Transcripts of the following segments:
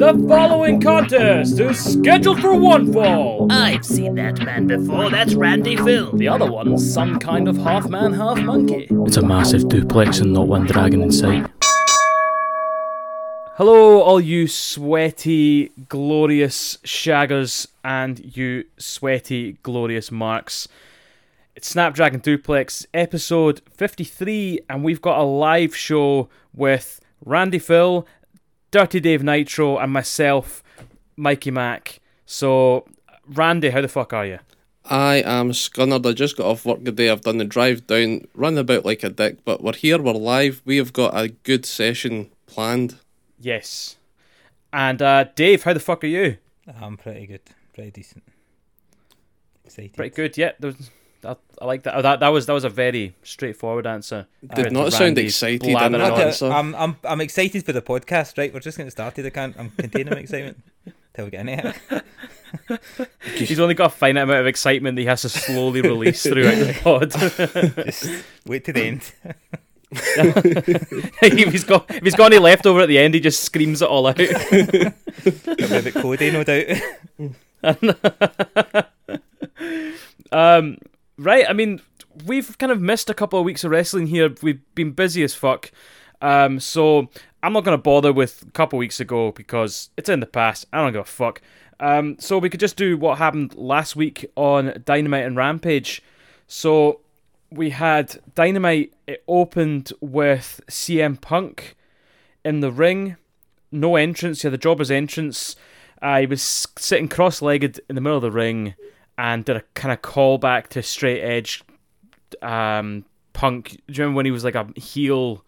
The following contest is scheduled for one fall. I've seen that man before. That's Randy Phil. The other one's some kind of half man, half monkey. It's a massive duplex and not one dragon in sight. Hello, all you sweaty, glorious shaggers and you sweaty, glorious marks. It's Snapdragon Duplex, episode 53, and we've got a live show with Randy Phil, Dirty Dave Nitro, and myself, Mikey Mac. So, Randy, how the fuck are you? I am scunnered. I just got off work today. I've done the drive down, run about like a dick, but we're here, we're live. We have got a good session planned. Yes. And uh, Dave, how the fuck are you? I'm pretty good, pretty decent. Excited. Pretty good, yeah. There was, I, I like that. Oh, that. That was that was a very straightforward answer. Did not sound excited in blathering that on. answer. I'm I'm I'm excited for the podcast. Right, we're just getting started. I can't. I'm containing my excitement till we get into it. He's only got a finite amount of excitement that he has to slowly release throughout the pod. Just wait to the end. if he's got if he's got any leftover at the end, he just screams it all out. A bit cody, no doubt. um, right. I mean, we've kind of missed a couple of weeks of wrestling here. We've been busy as fuck. Um, so I'm not gonna bother with a couple of weeks ago because it's in the past. I don't give a fuck. Um, so we could just do what happened last week on Dynamite and Rampage. So we had Dynamite. It opened with CM Punk in the ring. No entrance. Yeah, the jobber's entrance. Uh, he was sitting cross-legged in the middle of the ring and did a kind of callback to straight edge um, Punk. Do you remember when he was like a heel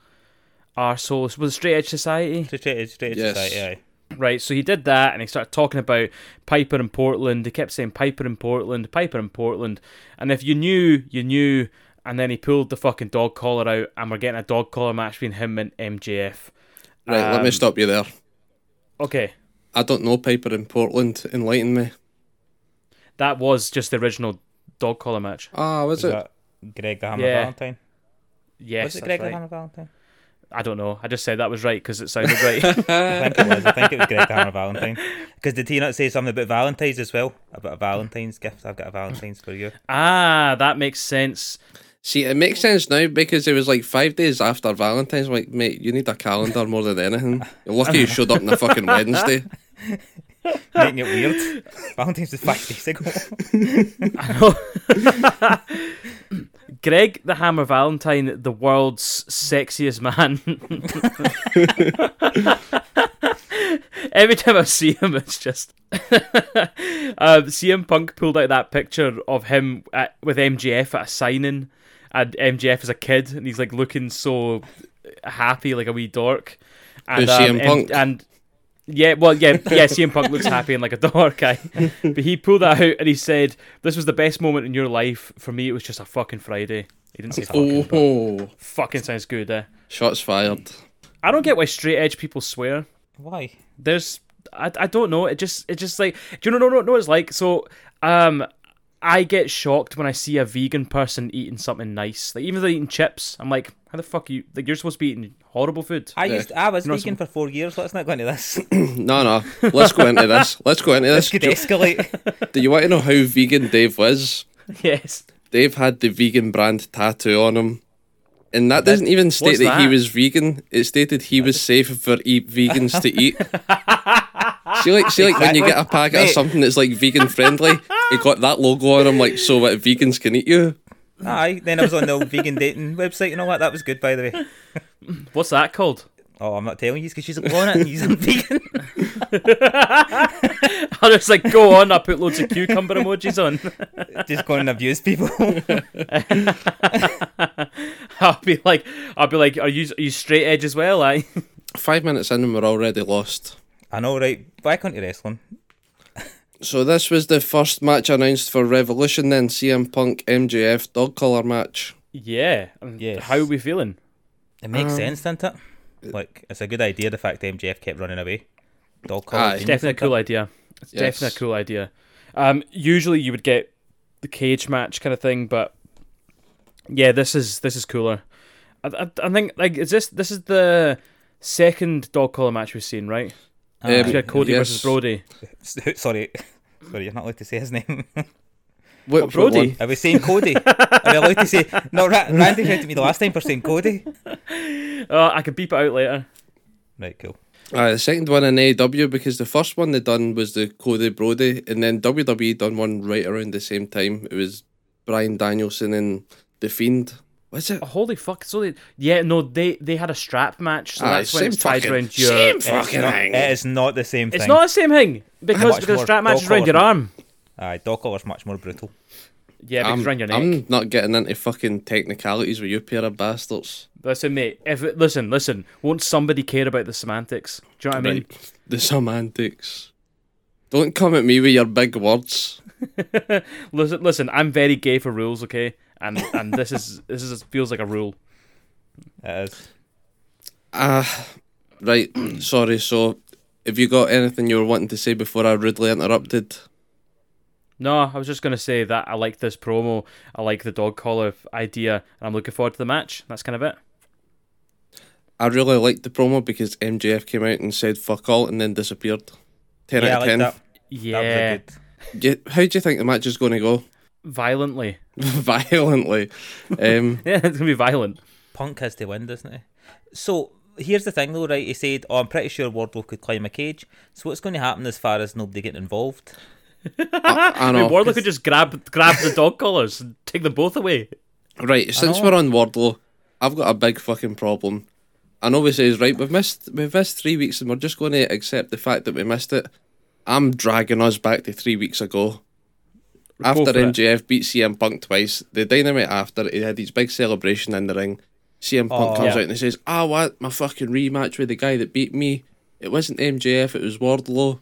arsehole? Was it Straight Edge Society? Straight edge, straight edge Yes. society. Aye. Right, so he did that and he started talking about Piper in Portland. He kept saying Piper in Portland, Piper in Portland. And if you knew, you knew. And then he pulled the fucking dog collar out and we're getting a dog collar match between him and MJF. Right, let me Um, stop you there. Okay, I don't know Piper in Portland. Enlighten me. That was just the original dog collar match. Ah, was Was it? Greg the Hammer Yeah. Valentine? Yes, was it that's Greg right. the Hammer Valentine? I don't know. I just said that was right because it sounded right. I think it was. I think it was Greg the Hammer Valentine. Because did he not say something about Valentine's as well? About a Valentine's gift? I've got a Valentine's for you. ah, that makes sense. See, it makes sense now because it was like five days after Valentine's. I'm like, mate, you need a calendar more than anything. You're lucky you showed up on a fucking Wednesday. Making it weird. Valentine's was five days ago. I know. Greg the Hammer Valentine, the world's sexiest man. Every time I see him, it's just. uh, CM Punk pulled out that picture of him at, with MJF at a signing, and MJF is a kid, and he's like looking so happy, like a wee dork. And, Who's CM and- Punk? and yeah, well, yeah, yeah. CM Punk looks happy and like a dork guy, but he pulled that out and he said, "This was the best moment in your life. For me, it was just a fucking Friday." He didn't say fucking, Oh, fucking sounds good. Eh? shots fired. I don't get why straight edge people swear. Why? There's, I, I don't know. It just, it just like, do you know, no, no, no. it's like? So, um, I get shocked when I see a vegan person eating something nice. Like even if they're eating chips, I'm like, how the fuck are you? Like you're supposed to be eating horrible food. I Yeah. used. I was You know vegan for four years. Let's not go into this. No, no. Let's go into this. Let's go into this. This could escalate. Do you want to know how vegan Dave was? yes. Dave had the vegan brand tattoo on him. And that doesn't even state what's that, he was vegan. It stated he was safe for eat vegans to eat. see, like, see, like when you get a packet of something that's like vegan friendly, it got that logo on him, like so that vegans can eat you. Aye. Then I was on the old vegan dating website and all that. That was good, by the way. What's that called? Oh, I'm not telling you because she's on it and he's on vegan. I'll just like go on. I put loads of cucumber emojis on. Just going and abuse people. I'll be like, I'll be like, are you are you straight edge as well? I Five minutes in and we're already lost. I know, right? Back onto wrestling. So this was the first match announced for Revolution then, CM Punk MJF dog collar match. yeah. Yes. How are we feeling? It makes Um, sense, doesn't it? Like, it's a good idea the fact that MJF kept running away. Dog Aye. collar. It's definitely a cool idea. It's Yes. definitely a cool idea. Um, usually you would get the cage match kind of thing, but yeah, this is this is cooler. I, I, I think like is this this is the second dog collar match we've seen, right? Um, We had Cody yes. versus Brody. Sorry, sorry, you're not allowed to say his name. What, Brody? what one? Are we saying Cody? Are we allowed to say? No, Ra- Randy shouted at me the last time for saying Cody. Uh, I can beep it out later. Right, cool. Uh, the second one in AEW because the first one they done was the Cody Brody, and then WWE done one right around the same time. It was Bryan Danielson and the Fiend. What's it? Oh, holy fuck! So they, yeah, no, they they had a strap match, so Aye, that's when it's tied fucking- around your. same It's fucking not, thing. it is not the same thing. It's not the same thing because because the strap match is around your collar. arm. Aye, dog collar's much more brutal. Yeah, because I'm, it's around your neck. I'm not getting into fucking technicalities with you pair of bastards. Listen, mate. If it, listen, listen. Won't somebody care about the semantics? Do you know what I mean? The semantics. Don't come at me with your big words. Listen, listen. I'm very gay for rules, okay? And and this is this is feels like a rule. It is. Ah, right. Sorry. So, have you got anything you were wanting to say before I rudely interrupted? No, I was just gonna say that I like this promo. I like the dog collar idea, and I'm looking forward to the match. That's kind of it. I really liked the promo because MJF came out and said "fuck all" and then disappeared. Ten Yeah, out of like ten. that. Yeah, That was a good. Yeah, how do you think the match is going to go? Violently. Violently. Um, Yeah, it's gonna be violent. Punk has to win, doesn't he? So here's the thing, though, right? He said, "Oh, I'm pretty sure Wardlow could climb a cage." So what's going to happen as far as nobody getting involved? I, I I mean, Wardlow could just grab grab the dog collars and take them both away. Right, since we're on Wardlow, I've got a big fucking problem. I know we says right, we've missed we've missed three weeks and we're just going to accept the fact that we missed it. I'm dragging us back to three weeks ago. After. MJF beat CM Punk twice, the dynamite after he had his big celebration in the ring. CM Punk Oh. comes Yeah. out and he says, "I want my fucking rematch with the guy that beat me. It wasn't MJF, it was Wardlow.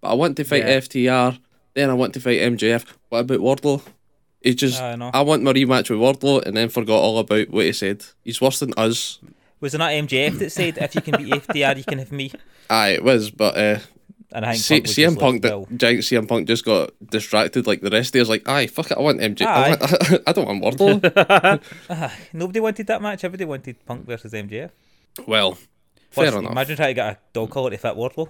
But I want to fight Yeah. FTR. Then I want to fight MJF. What about Wardlow? He just, I know. I want my rematch with Wardlow, and then forgot all about what he said. He's worse than us. Was it not MJF that said, "If you can beat FTR, you can have me"? Aye, it was, but uh, And I think C- Punk was CM just Punk, like, well, that giant CM Punk just got distracted like the rest of us. Like, aye, fuck it, I want MJ. I, Aye. want, I don't want Wardlow. nobody wanted that match. Everybody wanted Punk versus MJF. well, Plus, fair enough. Imagine trying to get a dog collar to fit Wardlow.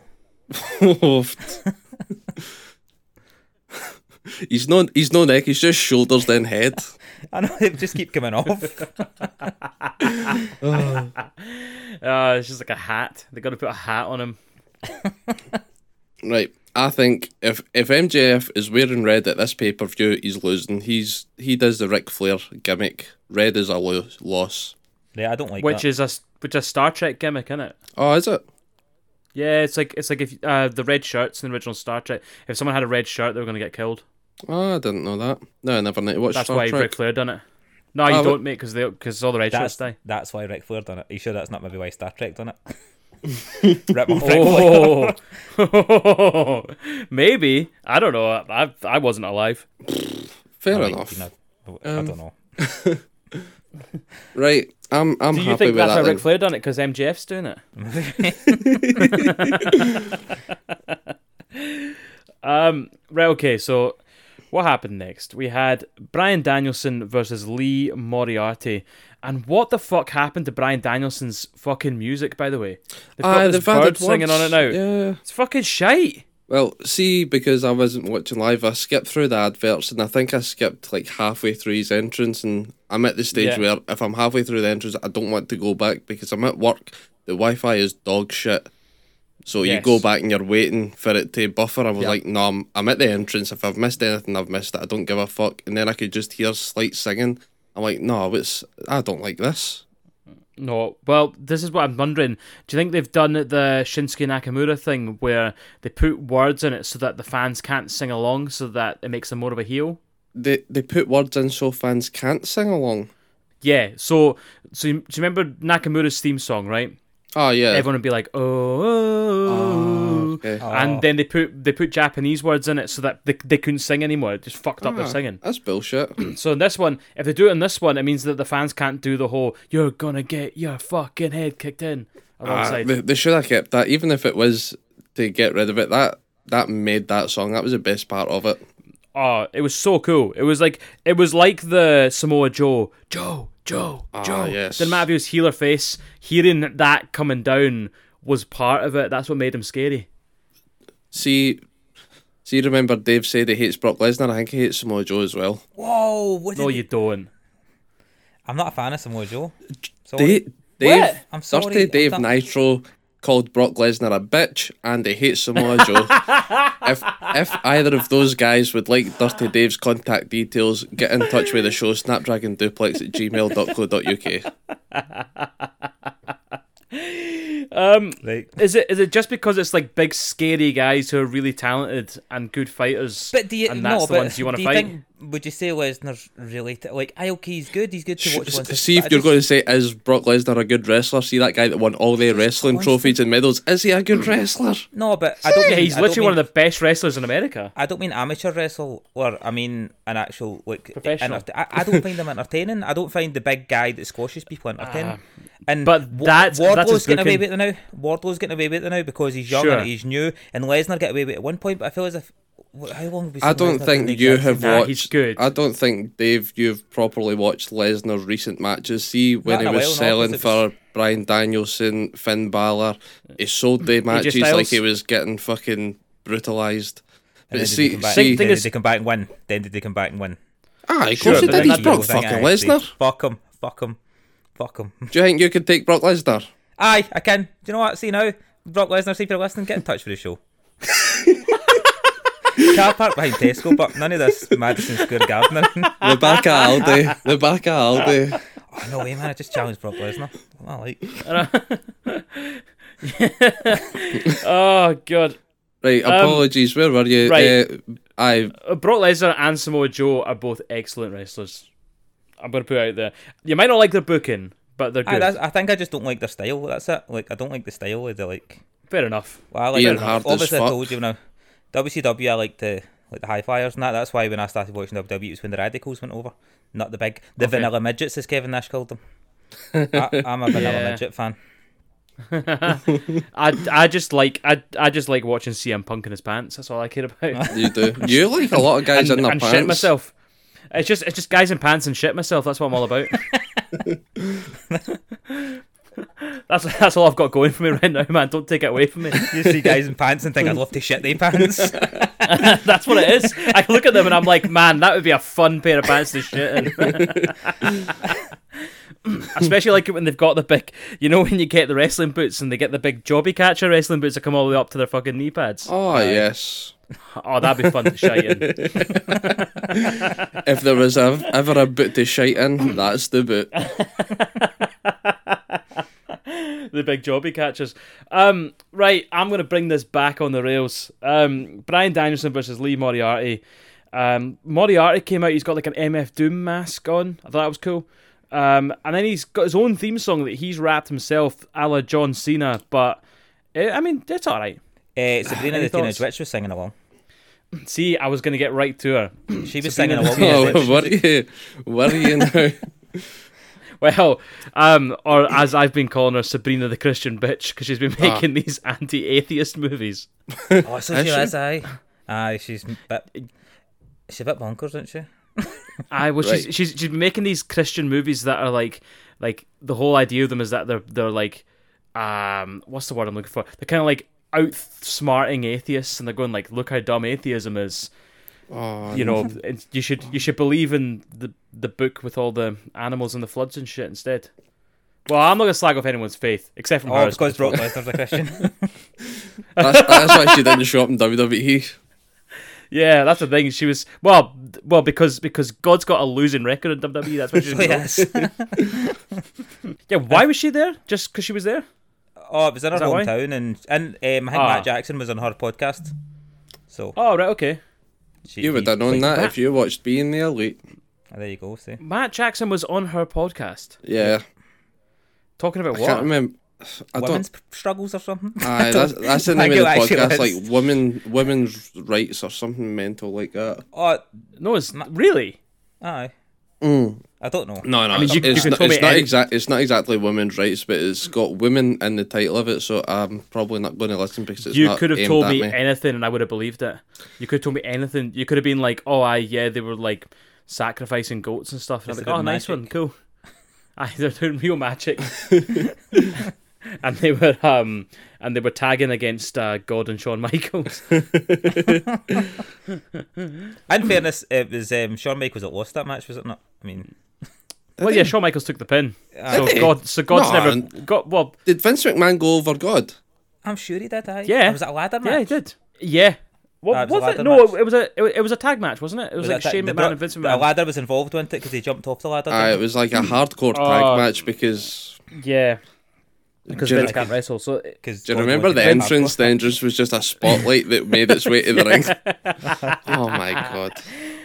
he's no, he's no neck. He's just shoulders then head. I know they just keep coming off. Uh, it's just like a hat. They got to put a hat on him. Right. I think if if MJF is wearing red at this pay per view, he's losing. He's he does the Ric Flair gimmick. Red is a lo- loss. Yeah, I don't like which that. is a which is a Star Trek gimmick, isn't it? Oh, is it? Yeah, it's like it's like if uh, the red shirts in the original Star Trek. If someone had a red shirt, they were gonna get killed. Oh, I didn't know that. No, I never need to That's Star why Trek. Ric Flair done it. No, you Oh, don't, mate, because they because all the red shirts that's die. that's why Ric Flair done it. Are you sure that's not maybe why Star Trek done it? Rip off Ric Oh, maybe I don't know. I I wasn't alive. Fair I like- enough. you know, I Um, don't know. Right. I'm I'm Do you think that's that. why then. Ric Flair done it? Because MJF's doing it. um. Right. Okay. So, what happened next? We had Bryan Danielson versus Lee Moriarty. And what the fuck happened to Bryan Danielson's fucking music? By the way, they've got Aye, this they've bird singing on it now. Yeah. It's fucking shite. Well, see, because I wasn't watching live, I skipped through the adverts, and I think I skipped like halfway through his entrance, and I'm at the stage Yeah. where if I'm halfway through the entrance, I don't want to go back because I'm at work. The Wi-Fi is dog shit, so you go back and you're waiting for it to buffer. I was Yeah. like, no, I'm, I'm at the entrance. If I've missed anything, I've missed it. I don't give a fuck. And then I could just hear slight singing. I'm like, no, it's I don't like this. No, well, this is what I'm wondering. Do you think they've done the Shinsuke Nakamura thing where they put words in it so that the fans can't sing along, so that it makes them more of a heel? They they put words in so fans can't sing along. Yeah. So, so you, do you remember Nakamura's theme song, right? Oh yeah. Everyone would be like, "Oh,", Oh, okay. and then they put they put Japanese words in it so that they, they couldn't sing anymore. It just fucked up their Ah, singing. That's bullshit. So in this one, if they do it in this one, it means that the fans can't do the whole "You're gonna get your fucking head kicked in" Ah, alongside. they, they should have kept that, even if it was to get rid of it. That that made that song. That was the best part of it. Oh, it was so cool. It was like it was like the Samoa Joe, Joe, Joe, Ah, Joe. yes. Didn't matter if he was heel or face. Hearing that coming down was part of it. That's what made him scary. See, see, remember Dave said he hates Brock Lesnar. I think he hates Samoa Joe as well. Whoa! What No, he- you don't. I'm not a fan of Samoa Joe. Sorry. Da- Dave, What? I'm sorry, Dirty I'm Dave not- Nitro called Brock Lesnar a bitch, and he hates Samoa Joe. if if either of those guys would like Dirty Dave's contact details, get in touch with the show snapdragonduplex at gmail.co.uk. Um, right. Is it is it just because it's like big scary guys who are really talented and good fighters? But do you and no? that's the but ones you want to fight? think? Would you say Lesnar's related? Like, I okay, he's good. He's good to watch. once. See if you're just- going to say is Brock Lesnar a good wrestler? See that guy that won all the wrestling constant. trophies and medals? Is he a good wrestler? No, but I don't. Yeah, mean, he's I don't literally one of the best wrestlers in America. I don't mean amateur wrestle, or I mean an actual like. Professional. enter- I, I don't find him entertaining. I don't find the big guy that squashes people entertaining. Ah, and but Wa- that's- that's Wardlow's his getting away booking. with it now. Wardlow's getting away with it now because he's young Sure. and he's new. And Lesnar get away with it at one point, but I feel as if how long have we? I don't Lesnar think you have same- Nah, watched. he's good. I don't think Dave, you've properly watched Lesnar's recent matches. See when Not he in a was while, no, selling 'cause it for Bryan Danielson, Finn Balor, he sold the matches like he was getting fucking brutalized. But then did they see, come back- see, Thing then is- did they come back and win? Then did they come back and win? ah, of Sure, course he did. then He's that- Brock fucking aye. Lesnar. Fuck him. Fuck him. Fuck him. Do you think you could take Brock Lesnar? Aye, I can. Do you know what? See now, Brock Lesnar, see if you're listening, get in touch for the show. Car park behind Tesco, but none of this Madison Square Garden. The back of Aldi. The back of Aldi. oh, no way, man. I just challenged Brock Lesnar. I like. Oh god. Right, apologies. Where were you? Um, right. Uh, I Uh, Brock Lesnar and Samoa Joe are both excellent wrestlers. I'm going to put it out there. You might not like their booking, but they're good. that's, I think I just don't like their style. That's it. Like, I don't like the style of the like. Fair enough. Well, I like Being it. hard as Obviously, I fuck. told you now. WCW, I like the like the high flyers and that. That's why when I started watching WWE, it was when the radicals went over, not the big, the Okay. vanilla midgets, as Kevin Nash called them. I, I'm a vanilla Yeah. midget fan. I, I just like I, I just like watching CM Punk in his pants. That's all I care about. you do. You like a lot of guys and in their and pants. shit myself. It's just it's just guys in pants and shit myself. That's what I'm all about. that's that's all I've got going for me right now, man. Don't take it away from me. You see guys in pants and think I'd love to shit their pants. That's what it is. I look at them and I'm like, man, that would be a fun pair of pants to shit in. Especially like it when they've got the big, you know, when you get the wrestling boots and they get the big jobby catcher wrestling boots that come all the way up to their fucking knee pads. Oh yes. Oh, that'd be fun to shite in. If there was a, ever a boot to shite in, that's the boot. the big jobby catchers. Um, right, I'm going to bring this back on the rails. Um, Bryan Danielson versus Lee Moriarty. Um, Moriarty came out. He's got like an MF Doom mask on. I thought that was cool. Um, and then he's got his own theme song that he's rapped himself, a la John Cena. But eh, I mean, it's all right. Uh, Sabrina the Teenage thoughts? Witch was singing along. See, I was going to get right to her. She was Sabrina singing the along. Oh, what were you? Were you now? Well, um, or as I've been calling her, Sabrina the Christian bitch, because she's been making these anti-atheist movies. Oh, so Is she she? is, aye. Aye, she's a bit, she's a bit bonkers, isn't she? I well, Right. she's, she's she's making these Christian movies that are like like the whole idea of them is that they're they're like um what's the word I'm looking for? They're kind of like outsmarting atheists, and they're going like, look how dumb atheism is. Oh, You know, you should you should believe in the the book with all the animals and the floods and shit instead. Well, I'm not gonna slag off anyone's faith except for Oh, hers. because Brock Lesnar's a Christian. that's, that's why she didn't show up in. WWE. Yeah, that's the thing. She was well, well because because God's got a losing record in WWE. That's why she's So, yes. Yeah, why was she there? Just because she was there? Oh, it was in her Is that why? hometown, and and um, I think Ah. Matt Jackson was on her podcast. So Oh right, okay. she, You would have known that Matt- if you watched Being the Elite. Ah, there you go. See, Matt Jackson was on her podcast Yeah. talking about I what? can't remember. I women's don't. struggles or something. Aye, that's, that's the I name of the podcast, like women, women's rights or something mental like that. Oh, No, it's not... really. aye. Mm. I don't know. No, no, I mean, it's, you- you it's could not, tell me it's not exact. It's not exactly women's rights, but it's got women in the title of it. So I'm probably not going to listen because it's not you could have aimed told me, me. anything and I would have believed it. You could have told me anything. You could have been like, "Oh, I yeah, they were like sacrificing goats and stuff." And I'm a like, bit "Oh, nice one, cool." Aye, they're doing real magic. and they were um and they were tagging against uh, God and Shawn Michaels. In fairness, it was um, Shawn Michaels that lost that match, was it not? I mean, well, yeah, Shawn Michaels took the pin. So Did he? God, so God's No, never got. Well, Did Vince McMahon go over God? I'm sure he did. Aye. Yeah. was it a ladder match? yeah, he did. Yeah. What it was was it? No, match. it was a it, it was a tag match, wasn't it? It was, Was like it a- Shane the McMahon bro- and Vince A McMahon. ladder was involved, wasn't it? Because he jumped off the ladder. Aye, it was like a hardcore tag Oh. match because. Yeah. Because Do you- Vince can't wrestle, so 'Cause Do you remember the entrance? hardcore. The entrance was just a spotlight that made its way to the ring. Oh my god!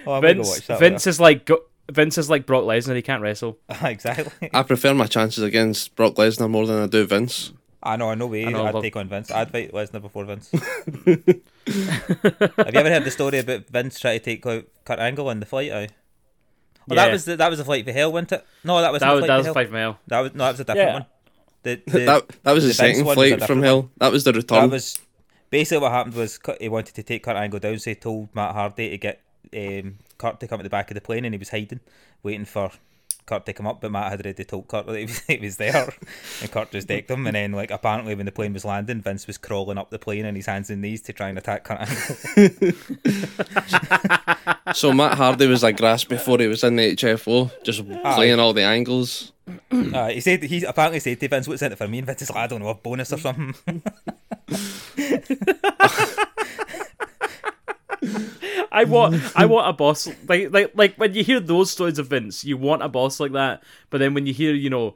Oh, I'm go Vince watch Vince is like go, Vince is like Brock Lesnar. He can't wrestle. exactly. I prefer my chances against Brock Lesnar more than I do Vince. I know, I know. Way I know, I'd but- take on Vince. I'd fight Lesnar before Vince. Have you ever heard the story about Vince trying to take out Kurt Angle in the flight? Aye. Well, Yeah. that was the, that was the flight for hell, wasn't it? No, that was That the was flight that for was hell. five mile. That was no, that was a different Yeah. one. The, the, that that was the, Vince second one flight from different hell. That was the return. That was basically what happened was he wanted to take Kurt Angle down, so he told Matt Hardy to get um, Kurt to come at the back of the plane, and he was hiding, waiting for Kurt to come up. But Matt had already told Kurt that he was, he was there, and Kurt just decked him. And then, like apparently, when the plane was landing, Vince was crawling up the plane on his hands and knees to try and attack Kurt so Matt Hardy was like grass before he was in the HFO, just playing all the angles. uh, he said he apparently said to Vince, "What's in it for me?" And Vince is like, "I don't know, a bonus or something." I want I want a boss like like like when you hear those stories of Vince, you want a boss like that. But then when you hear you know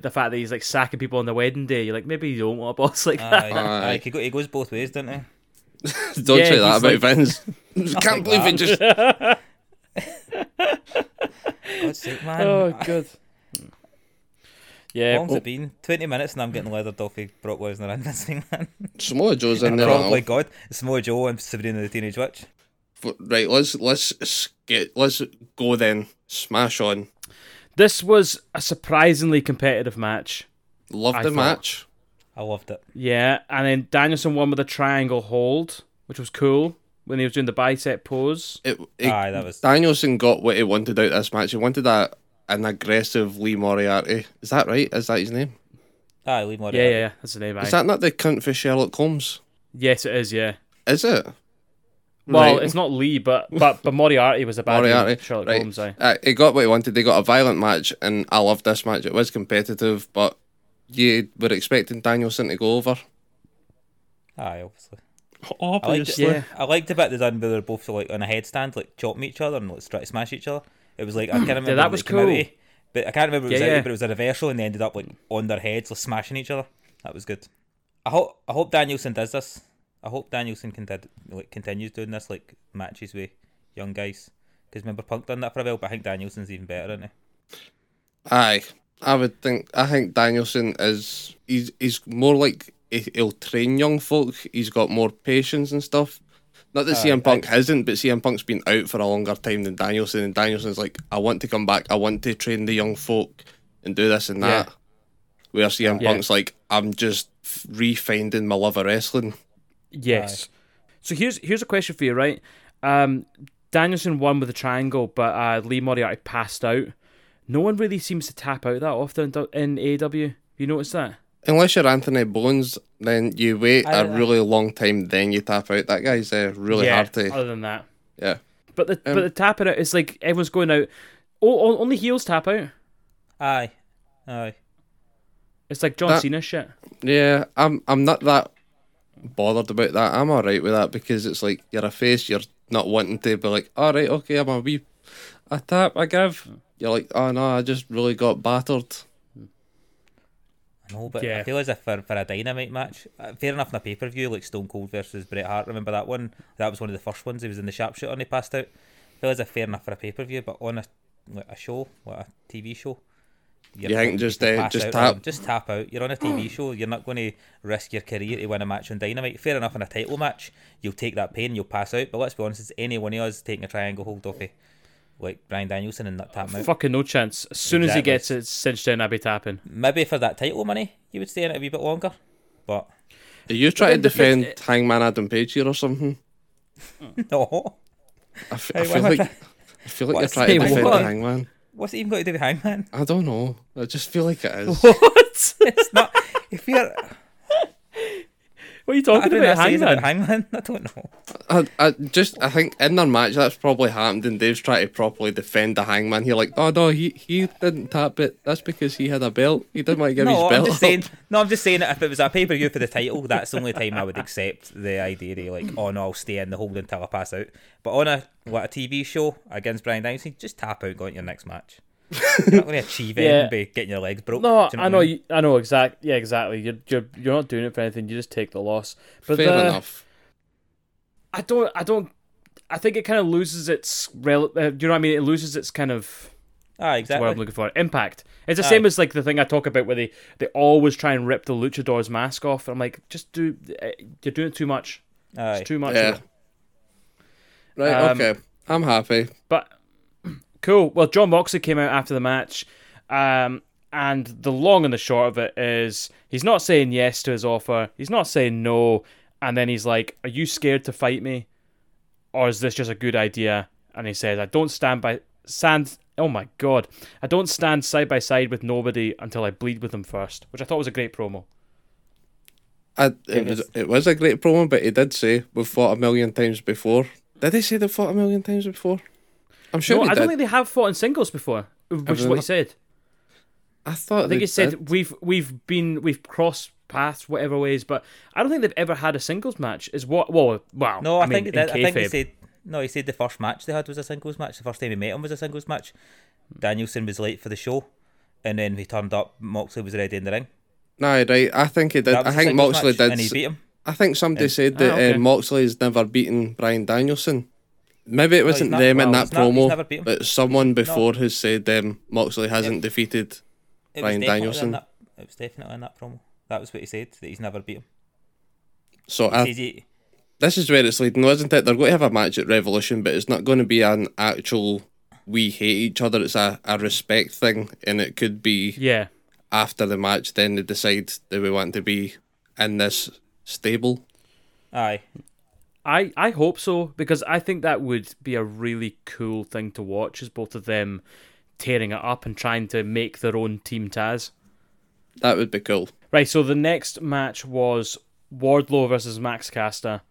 the fact that he's like sacking people on the wedding day, you're like maybe you don't want a boss like that. Aye, Aye. aye, he, goes both ways, doesn't he? Don't Yeah, say that he's about like- Vince. Can't like believe that. it just. God's sake, man. Oh good. How Yeah, long's it been? Twenty minutes, and I'm getting leathered off of Brock Lesnar and Vince McMahon. Samoa Joe's in there. Probably now. God, Samoa Joe and Sabrina the Teenage Witch. F- Right, let's let's get let's go then. Smash on. this was a surprisingly competitive match. Loved I the thought- match. I loved it. Yeah, and then Danielson won with a triangle hold, which was cool when he was doing the bicep pose. It, it, Aye, that was- Danielson got what he wanted out of this match. He wanted a an aggressive Lee Moriarty. Is that right? Is that his name? Aye, Lee Moriarty. Yeah, yeah, yeah, that's the name. aye. Is that not the cunt for Sherlock Holmes? Yes, it is. Yeah. Is it? Well, Right. it's not Lee, but but but Moriarty was a bad Moriarty. Sherlock right. Holmes. Aye. Uh, he got what he wanted. They got a violent match, and I loved this match. It was competitive, but you were expecting Danielson to go over. Aye, obviously. I liked, Obviously. it. I liked the bit they done where they were both like on a headstand, like chopping each other and like try to smash each other. It was like I can't remember. that what was it came out cool. But I can't remember what it was Yeah, out yeah. but it was a reversal and they ended up like on their heads, like smashing each other. That was good. I hope I hope Danielson does this. I hope Danielson can did, like continues doing this like matches with young guys. Because remember Punk done that for a while, but I think Danielson's even better, isn't he? Aye, I would think. I think Danielson is. He's he's more like he- he'll train young folk. He's got more patience and stuff. Not that Aye, CM Punk hasn't, but CM Punk's been out for a longer time than Danielson, and Danielson's like, I want to come back. I want to train the young folk and do this and Yeah. that. Where CM Yeah. Punk's like, I'm just refinding my love of wrestling. Yes. So here's here's a question for you, right? Um, Danielson won with a triangle, but uh, Lee Moriarty passed out. No one really seems to tap out that often in AEW. Have you noticed that? Unless you're Anthony Bowens, then you wait I- a really long time, then you tap out. That guy's uh, really yeah. hard to. Other than that, Yeah. but the Um, but the tapping out is like everyone's going out. Oh, only heels tap out. Aye, aye. It's like John That- Cena shit. Yeah, I'm I'm not that bothered about that. I'm alright with that because it's like you're a face, you're not wanting to be like, alright, okay, I'm a wee a tap, I give. You're like, oh no, I just really got battered. I know, but I feel as if for, for a dynamite match, uh, fair enough in a pay per view like Stone Cold versus Bret Hart. Remember that one? That was one of the first ones. He was in the sharpshooter and he passed out. I feel as if fair enough for a pay per view, but on a like a show, like a TV show. You're You think just, can uh, just out tap? on- just tap out. You're on a TV show. You're not going to risk your career to win a match on Dynamite. Fair enough in a title match, you'll take that pain, you'll pass out. But let's be honest, it's any one of us taking a triangle hold off of like Bryan Danielson and not tapping out. Fucking no chance. As soon as he gets it cinched down, I'll be tapping. Maybe for that title money, you would stay in it a wee bit longer. But Are you trying to then the thing- defend Hangman Adam Page here or something? no. I, f- Hey, I feel like I feel like you're trying to defend what? Hangman. What's it even got to do with Hangman? I don't know. I just feel like it is. What? It's not. If you're, What are you talking about, Hangman. Hangman? Hangman. I don't know. I, I just I think in their match that's probably happened and Dave's trying to properly defend the hangman here like oh no he he didn't tap it that's because he had a belt he didn't want to give No, his I'm belt just up. saying. No, I'm just saying that if it was a pay per view for the title, that's the only time I would accept the idea of like, oh no, I'll stay in the hold until I pass out. But on a what a TV show against Brian Dynasty, just tap out, go into your next match. You're not going to achieve Yeah. anything by getting your legs broke. No, Do you I what know, mean? you, I know exact. Yeah, exactly. You're you're you're not doing it for anything. You just take the loss. But fair the- enough I don't. I don't. I think it kind of loses its rel. Uh, do you know what I mean? It loses its kind of Ah, exactly. what I'm looking for. Impact. It's the Aye. same as like the thing I talk about where they, they always try and rip the luchador's mask off. I'm like, just do. uh, You're doing it too much. Aye. It's too much. yeah right Um, okay I'm happy But cool. Well, Jon Moxley came out after the match, um, and the long and the short of it is he's not saying yes to his offer. He's not saying no, and then he's like, "Are you scared to fight me, or is this just a good idea?" And he says, "I don't stand by stand." Oh my god! I don't stand side by side with nobody until I bleed with them first, which I thought was a great promo. I, it, was, it was a great promo but he did say we've fought a million times before did he say they've fought a million times before I'm sure no, he I don't think they have fought in singles before, which is they what he said. I thought I think he said we've we've been we've crossed paths whatever ways, but I don't think they've ever had a singles match. Is what? Well, wow. No, I, mean, think in that, I think he said no. He said the first match they had was a singles match. The first time we met him was a singles match. Danielson was late for the show, and then he turned up. Moxley was already in the ring. No, right I think he did I think Moxley match, did and he beat him. I think somebody said that Ah, okay. uh, Moxley's never beaten Bryan Danielson. Maybe it wasn't not- them in well, that he's not- promo, never beat him. but someone before has said um, Moxley hasn't defeated. It Bryan was definitely Danielson. That, it was definitely in that promo. That was what he said. That he's never beat him. So I, he, this is where it's leading, isn't it? They're going to have a match at Revolution, but it's not going to be an actual we hate each other. It's a, a respect thing, and it could be Yeah, after the match. Then they decide that we want to be in this stable. aye. I I hope so because I think that would be a really cool thing to watch. Is both of them tearing it up and trying to make their own team Taz. That would be cool. Right. So the next match was Wardlow versus Max Caster.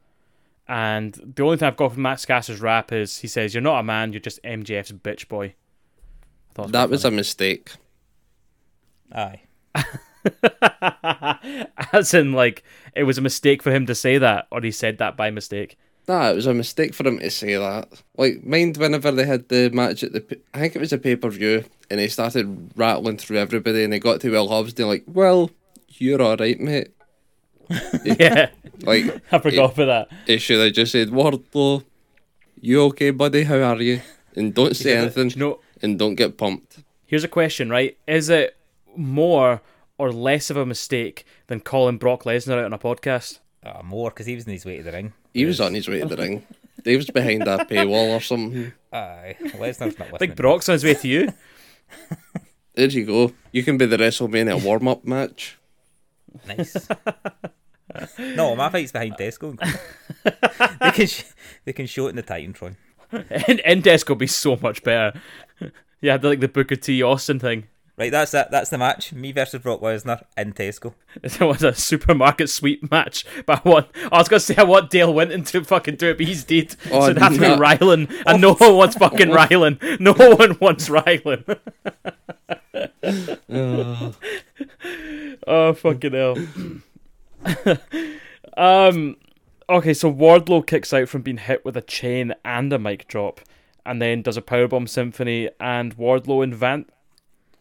And the only thing I've got from Max Caster's rap is he says, "You're not a man. You're just MJF's bitch boy." I thought it That quite was a mistake. Aye. As in, like, it was a mistake for him to say that, or he said that by mistake. Nah, it was a mistake for him to say that. Like, mind whenever they had the match at the, I think it was a pay per view, and he started rattling through everybody, and he got to Will Hobbs, and they're like, "Well, you're all right, mate." Yeah, Like, I forgot about that. he should have just said, "Wardlow, you okay, buddy? How are you?" And don't say anything, Do you know, and don't get pumped. here's a question, right? Is it more or less of a mistake than calling Brock Lesnar out on a podcast? Ah, more because he was on his way to the ring. He was on his way to the ring. Dave's behind a paywall or something. Aye. Lesnar's not I listening. think Brock's on his way to you. There you go. You can be the WrestleMania warm up match. Nice. no, my fight's behind Tesco. they can sh- they can show it in the Titantron. and Indesk will be so much better. Yeah, the, like the Booker T Austin thing. Right, that's that. That's the match. Me versus Brock Lesnar in Tesco. It was a supermarket sweep match, but I want. I was gonna say I want Dale Winton to fucking do it, but he's dead. Oh, so it'd have to be Rylan, and no one wants fucking Rylan. No one wants Rylan. oh fucking hell. um. Okay, so Wardlow kicks out from being hit with a chain and a mic drop, and then does a powerbomb symphony, and Wardlow invan-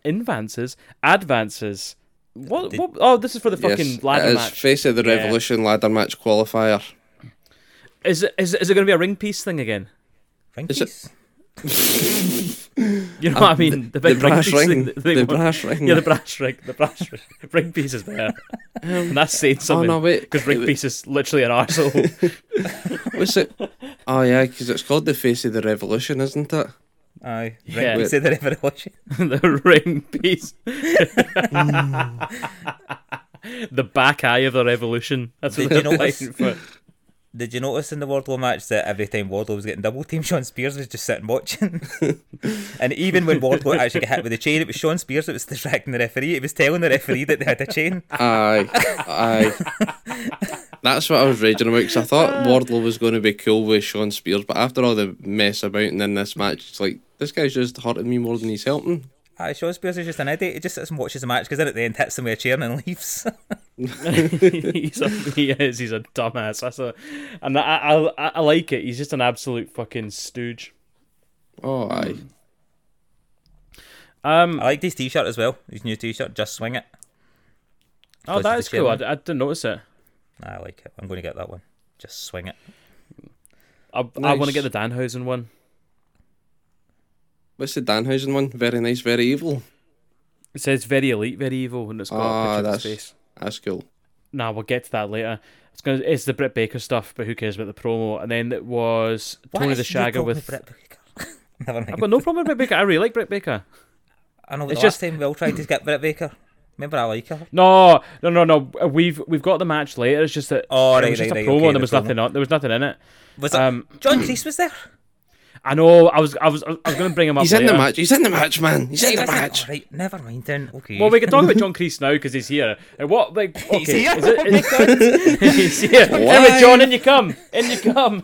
advances, advances. What, what? Oh, this is for the fucking yes, ladder it is match. face of the Yeah. Revolution ladder match qualifier. Is it is, it- is it going to be a ring piece thing again? Ring Is it- piece. You know what I um, mean? The The big ring brass piece ring. thing. that they The want. brass ring. Yeah, the brass ring. The brass ring. ring piece is there, and that's saying oh, something. Oh no, wait. Because ring piece is literally an arsehole. What's it? Oh yeah, because it's called the face of the Revolution, isn't it? Aye. Yeah. Ring piece of the revolution. the ring piece. the back eye of the revolution. That's what Did you they're notice- fighting for. Did you notice in the Wardlow match that every time Wardlow was getting double teamed, Shawn Spears was just sitting watching? and even when Wardlow actually got hit with the chain, it was Shawn Spears that was distracting the referee. It was telling the referee that they had a chain. Aye, aye. That's what I was raging about because I thought Wardlow was going to be cool with Shawn Spears, but after all the mess about and then this match, it's like this guy's just hurting me more than he's helping. Aye, Shawn Spears is just an idiot. He just sits and watches the match because then at the end hits him with a chair and then leaves. he's a, he is. He's a dumbass. That's a, and I, I, I, I like it. He's just an absolute fucking stooge. Oh, aye. Um, I like this t-shirt as well. His new t-shirt, just swing it. oh, Because that he's is the cool. I. I didn't notice it. I like it. I'm going to get that one. Just swing it. I, I want to get the Danhausen one. What's the Danhausen one? Very nice, very evil. It says very elite, very evil, and it's got Ah, a picture of that's- his face. That's cool. Nah, we'll get to that later. It's gonna, it's the Britt Baker stuff, but who cares about the promo? And then it was What Tony is the Shagger with. Britt Baker? Never mind. I've got no problem with Britt Baker. I really like Britt Baker. I know. The It's last just- time Will tried to get Britt Baker. Remember, I like her. No, no, no, no. We've we've got the match later. It's just that Oh, it right, was just right, a promo. okay, and there was promo. nothing on. There was nothing in it. Was it Um, John Kreese was there? I know. I was I was I was going to bring him up. He's in the match. He's in the match, man. He's in the was match. Alright, never mind then. Okay. Well, we can talk about John Kreese now because he's here. And what? Like, okay, He's here? Is it, Oh my is, he's here. Anyway, John, in you come. In you come.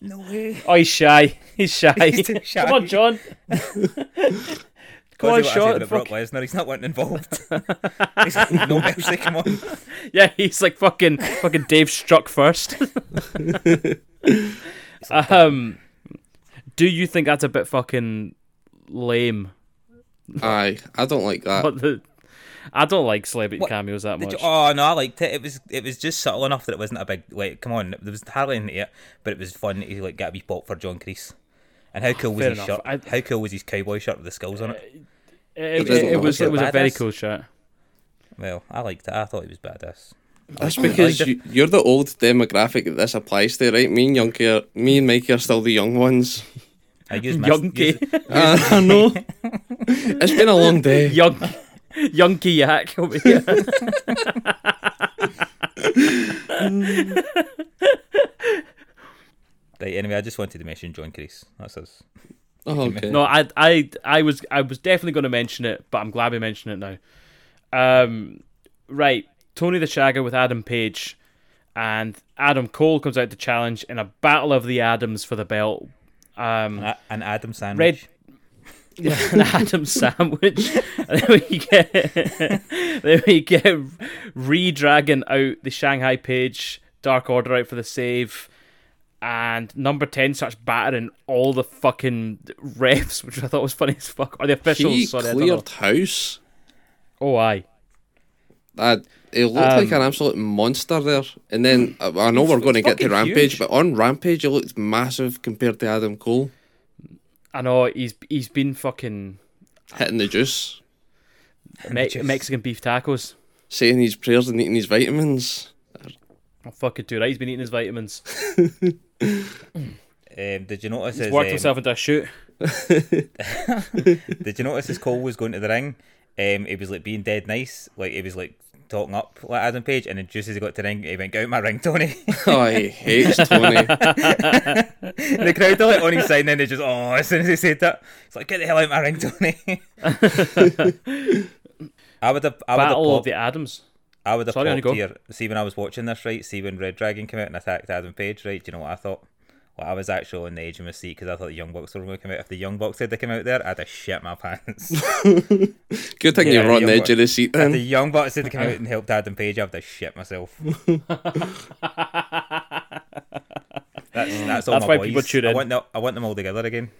no way. Oh, he's shy. He's shy. He's shy. Come on, John. Come on, Because Sean. Brock Lesnar. He's not wanting involved. He's like, no mercy. Come on. Yeah, he's like fucking fucking Dave struck first. um, do you think that's a bit fucking lame? Aye, I don't like that. But the, I don't like celebrity What- cameos that much. you- oh no, I liked it. It was it was just subtle enough that it wasn't a big like. Come on, there was hardly anything to it, but it was fun to like get a wee pop for John Kreese. And how ah, cool was Fair his enough. shirt? I- How cool was his cowboy shirt with the skulls on it? Uh, it, it, doesn't it was it was a very cool shot. Well, I liked it. I thought he was badass. That's because you, you're the old demographic that this applies to, right? Me and Younky are, me and Mikey are still the young ones. I used Younky, Uh, I know. it's been a long day. young, younky yak over here. Right, anyway, I just wanted to mention John Kreese. That's us. Oh, okay. No, I, I, I was, I was definitely going to mention it, but I'm glad we mentioned it now. Um, right, Tony the Shagger with Adam Page, and Adam Cole comes out to challenge in a battle of the Adams for the belt. Um, An, A- an Adam Red, sandwich. an Adam sandwich. and then we get, then we get re-dragging out the Shanghai Page Dark Order out for the save. And number 10 starts battering all the fucking refs, which I thought was funny as fuck. Or the officials, He sorry. I don't know. cleared house. Oh, aye. That it looked like Um, an absolute monster there. And then I I know we're going to get to Rampage, huge. but on Rampage, it looked massive compared to Adam Cole I know, he's he's been fucking hitting the juice, Me- juice. Mexican beef tacos. saying his prayers and eating his vitamins. Oh, fucking too right. He's been eating his vitamins. Um, did you notice He's his, worked um, himself into a shoot. Did you notice his Cole was going to the ring? Um, he was like being dead nice, like he was like talking up like Adam Page, and then just as he got to the ring, he went, "Get out my ring, Tony." Oh, he hates Tony. the crowd are like on his side, and then they just oh, as soon as he said that, it's like, "Get the hell out my ring, Tony." I would have, I would have Battle of the Adams. I would have Sorry, on you popped go. here. See when I was watching this, right? See when Red Dragon came out and attacked Adam Page, right? Do you know what I thought? Well, I was actually on the edge of my seat because I thought the Young Bucks were going to come out. If the Young Bucks had to come out there, I'd have shit my pants. Good thing Yeah, you were on the the young edge of the seat If the. Young Bucks had to come out and helped Adam Page, I'd have shit myself. that's that's all That's my why people boys. tune I want them, I want them all together again.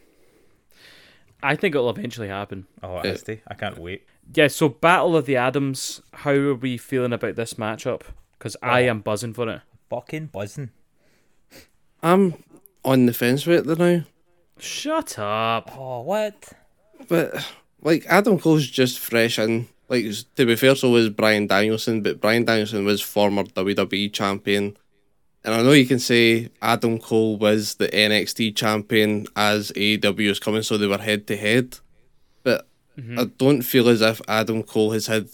I think it'll eventually happen. Oh, it. I can't wait. Yeah, so Battle of the Adams. How are we feeling about this matchup? Because I oh. am buzzing for it. Fucking buzzing. I'm on the fence with it now. Shut up. Oh, what? But like Adam Cole's just fresh in. Like to be fair, so was Bryan Danielson, but Bryan Danielson was former WWE champion. And I know you can say Adam Cole was the NXT champion as AEW is coming, so they were head to head. But mm-hmm. I don't feel as if Adam Cole has had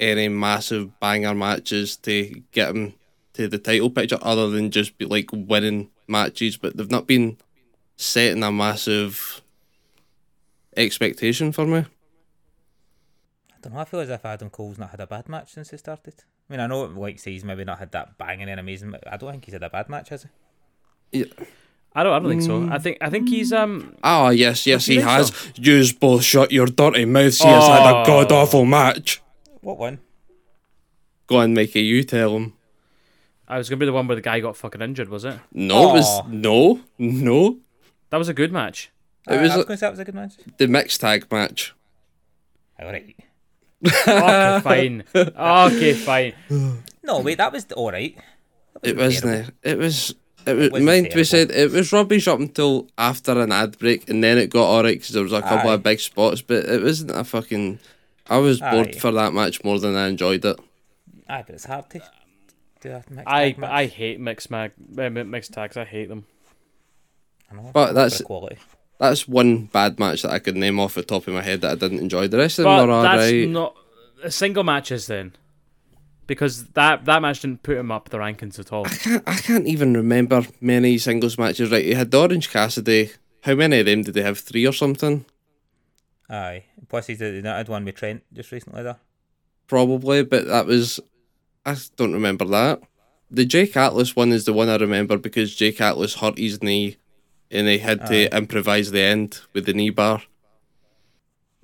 any massive banger matches to get him to the title picture other than just be like winning matches, but they've not been setting a massive expectation for me. I don't know. I feel as if Adam Cole's not had a bad match since he started. I mean, I know, like, say he's maybe not had that banging and amazing. But I don't think he's had a bad match, has he? Yeah. I don't. I don't think so. I think. I think he's um. Ah, yes, yes, he has. so? Yous both shut your dirty mouths. He has had Oh. a god awful match. What one? Go on, Mikey, you tell him. I was gonna be the one where the guy got fucking injured. Was it? No, it was no, no. That was a good match. It Uh, was I was a- going to say it was a good match. The mixed tag match. All right. Okay, fine. Okay, fine. No, wait, that was all right. It wasn't wasn't. It was. It was wasn't meant to be said. It was rubbish up until after an ad break, and then it got alright because there was a couple Aye. of big spots. But it wasn't a fucking. I was bored Aye. for that match more than I enjoyed it. Aye, but it's hard to do a mixed I tag match. I hate mixed mag uh, mixed tags. I hate them. I know, But that's- quality. That's one bad match that I could name off the top of my head that I didn't enjoy. The rest of But them are that's alright. not single matches then, because that that match didn't put him up the rankings at all. I can't, I can't even remember many singles matches. Right, you had the Orange Cassidy. How many of them did they have? Three or something? Aye. Plus, he's the had one with Trent just recently there. Probably, but that was. I don't remember that. The Jake Atlas one is the one I remember because Jake Atlas hurt his knee and he had to improvise the end with the knee bar.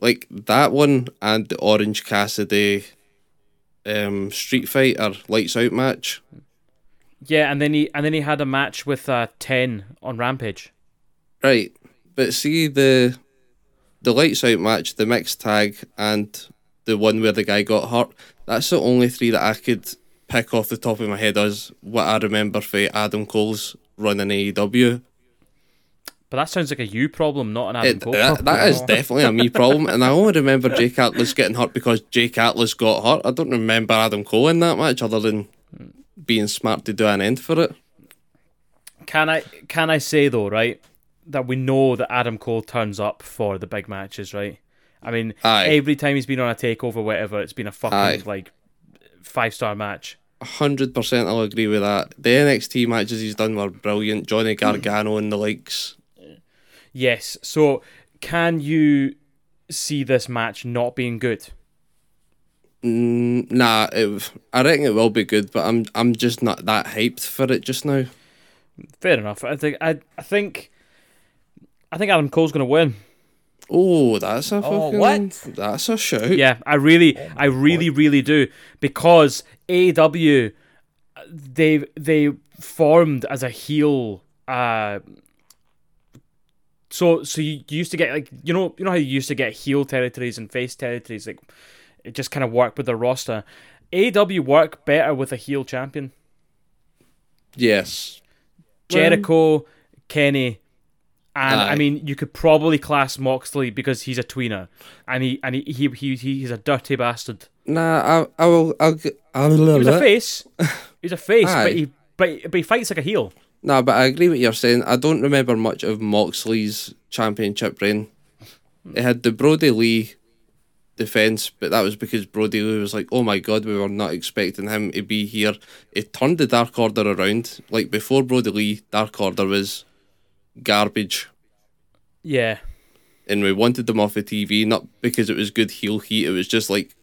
Like that one and the Orange Cassidy um, Street Fighter Lights Out match. Yeah, and then he and then he had a match with uh, ten on Rampage. Right. But see the the lights out match, the mixed tag, and the one where the guy got hurt, that's the only three that I could pick off the top of my head as what I remember for Adam Cole's run in AEW. But that sounds like a you problem, not an Adam It, Cole that, problem. that is definitely a me problem, and I only remember Jake Atlas getting hurt because Jake Atlas got hurt. I don't remember Adam Cole in that match other than being smart to do an end for it. Can I can I say though, right, that we know that Adam Cole turns up for the big matches, right? I mean, Aye. every time he's been on a takeover, whatever, it's been a fucking Aye. like five star match. hundred percent, I'll agree with that. The NXT matches he's done were brilliant. Johnny Gargano and the likes. Yes. So, can you see this match not being good? Mm, nah, it, I reckon it will be good, but I'm I'm just not that hyped for it just now. Fair enough. I think I I think I think Adam Cole's going to win. Oh, that's a Oh, fucking what? That's a shout. Yeah, I really, I really, really do because AEW they they formed as a heel. Uh, so so you, you used to get like you know you know how you used to get heel territories and face territories like it just kind of worked with the roster. AEW work better with a heel champion. Yes. Jericho, Kenny, and I mean you could probably class Moxley because he's a tweener and he and he he, he, he's a dirty bastard. Nah, I I will I'll I'll He was a face. He's a face, Aye. but he but, he- but he fights like a heel. Nah, but I agree with you're saying. I don't remember much of Moxley's championship reign. It had the Brodie Lee defense, but that was because Brodie Lee was like, "Oh my god, we were not expecting him to be here." It turned the Dark Order around. Like before Brodie Lee, Dark Order was garbage, Yeah, and we wanted them off the TV not because it was good heel heat. It was just like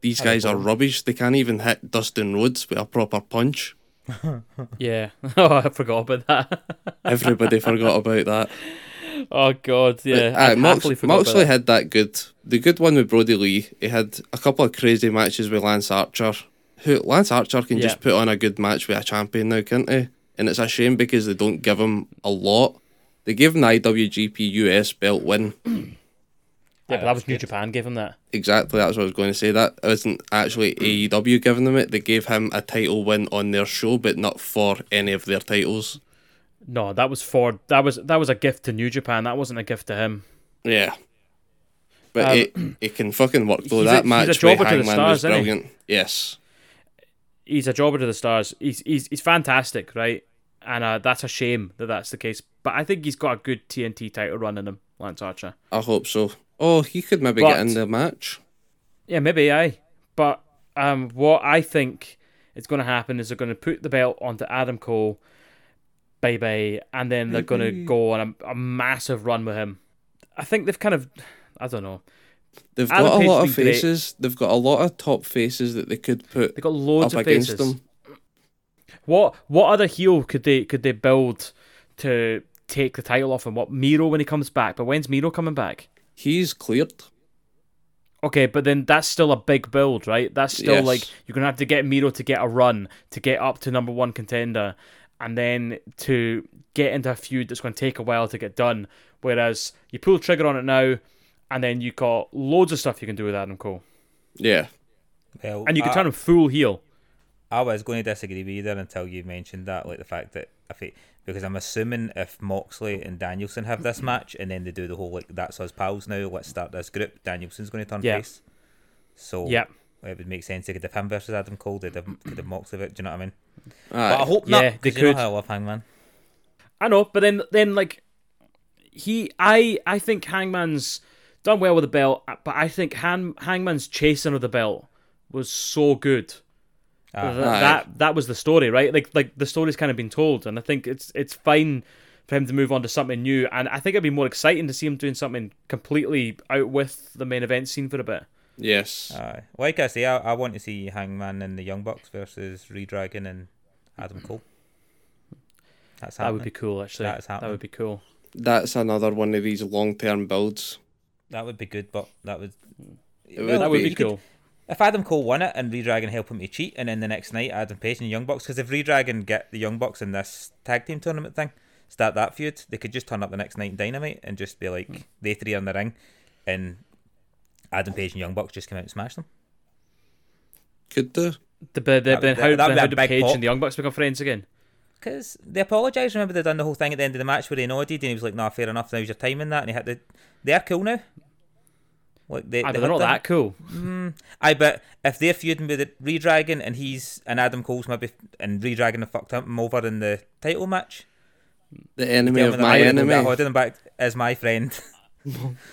these guys are rubbish. They can't even hit Dustin Rhodes with a proper punch. yeah. Oh, I forgot about that. Everybody forgot about that. Oh God, yeah. Aye, I Mox- happily forgot Moxley that. had that good. The good one with Brodie Lee. He had a couple of crazy matches with Lance Archer. Who Lance Archer can Yeah. just put on a good match with a champion now, can't he? And it's a shame because they don't give him a lot. They gave him the IWGP US belt win. Yeah, but that was New Japan gave him that. Exactly, that's what I was going to say. That isn't actually AEW giving them it. They gave him a title win on their show, but not for any of their titles. No, that was for that was that was a gift to New Japan. That wasn't a gift to him. Yeah. But Um, it, it can fucking work though. That he's a match with jobber to the Hangman stars, was isn't he? Yes. He's a jobber to the stars. He's he's he's fantastic, right? And uh, that's a shame that that's the case. But I think he's got a good TNT title run in him, Lance Archer. I hope so. Oh, he could maybe But- get in the match. Yeah, maybe I. But um, what I think is going to happen is they're going to put the belt onto Adam Cole, bye bye, and then they're going to go on a, a massive run with him. I think they've kind of, I don't know, They've Adam got a Page's lot of been great. faces. They've got a lot of top faces that they could put They've got loads up of against faces. them. What what other heel could they could they build to take the title off him? What Miro when he comes back? But when's Miro coming back? He's cleared. Okay, but then that's still a big build, right? That's still Yes. like you're gonna have to get Miro to get a run to get up to number one contender, and then to get into a feud that's going to take a while to get done. Whereas you pull the trigger on it now, and then you got loads of stuff you can do with Adam Cole, Yeah. Well, and you can I- turn him full heel. I was going to disagree with you there until you mentioned that, like the fact that if it, because I'm assuming if Moxley and Danielson have this mm-hmm. match and then they do the whole like that's us pals now, let's start this group. Danielson's going to turn Yeah. face, so Yeah, it would make sense to get have him versus Adam Cole. They'd have, could have Moxley, it, do you know what I mean? Aye. But I hope Yeah, not. they 'cause you know could. how I love Hangman. I know, but then then like he, I I think Hangman's done well with the belt, but I think Han, Hangman's chasing of the belt was so good. Uh, uh-huh. Th- Aye. that that was the story, right? Like like the story's kind of been told, and I think it's it's fine for him to move on to something new. And I think it'd be more exciting to see him doing something completely out with the main event scene for a bit. Yes. Aye. like I say, I, I want to see Hangman and the Young Bucks versus Redragon and Adam Cole. That's That would be cool, actually. That is That would be cool. That's another one of these long term builds. That would be good, but that would. It would Well, That would be you could- cool. If Adam Cole won it and Redragon helped him to cheat, and then the next night Adam Page and Young Bucks, because if Redragon get the Young Bucks in this tag team tournament thing, start that feud, they could just turn up the next night in Dynamite and just be like hmm. they three in the ring, and Adam Page and Young Bucks just come out and smash them. Could do. The, the, the, That- then how, that'd then be how a did Page pop. and the Young Bucks become friends again? Because they apologised. Remember they done the whole thing at the end of the match where he nodded and he was like, "Nah, fair enough. Now's your time in that." And he had the. They're cool now. Like they, Ah, they but they're not that cool. I bet if they're feuding with the Redragon and he's and Adam Cole's maybe and Redragon have fucked him over in the title match. The enemy of my I would've enemy. got holding him back as my friend.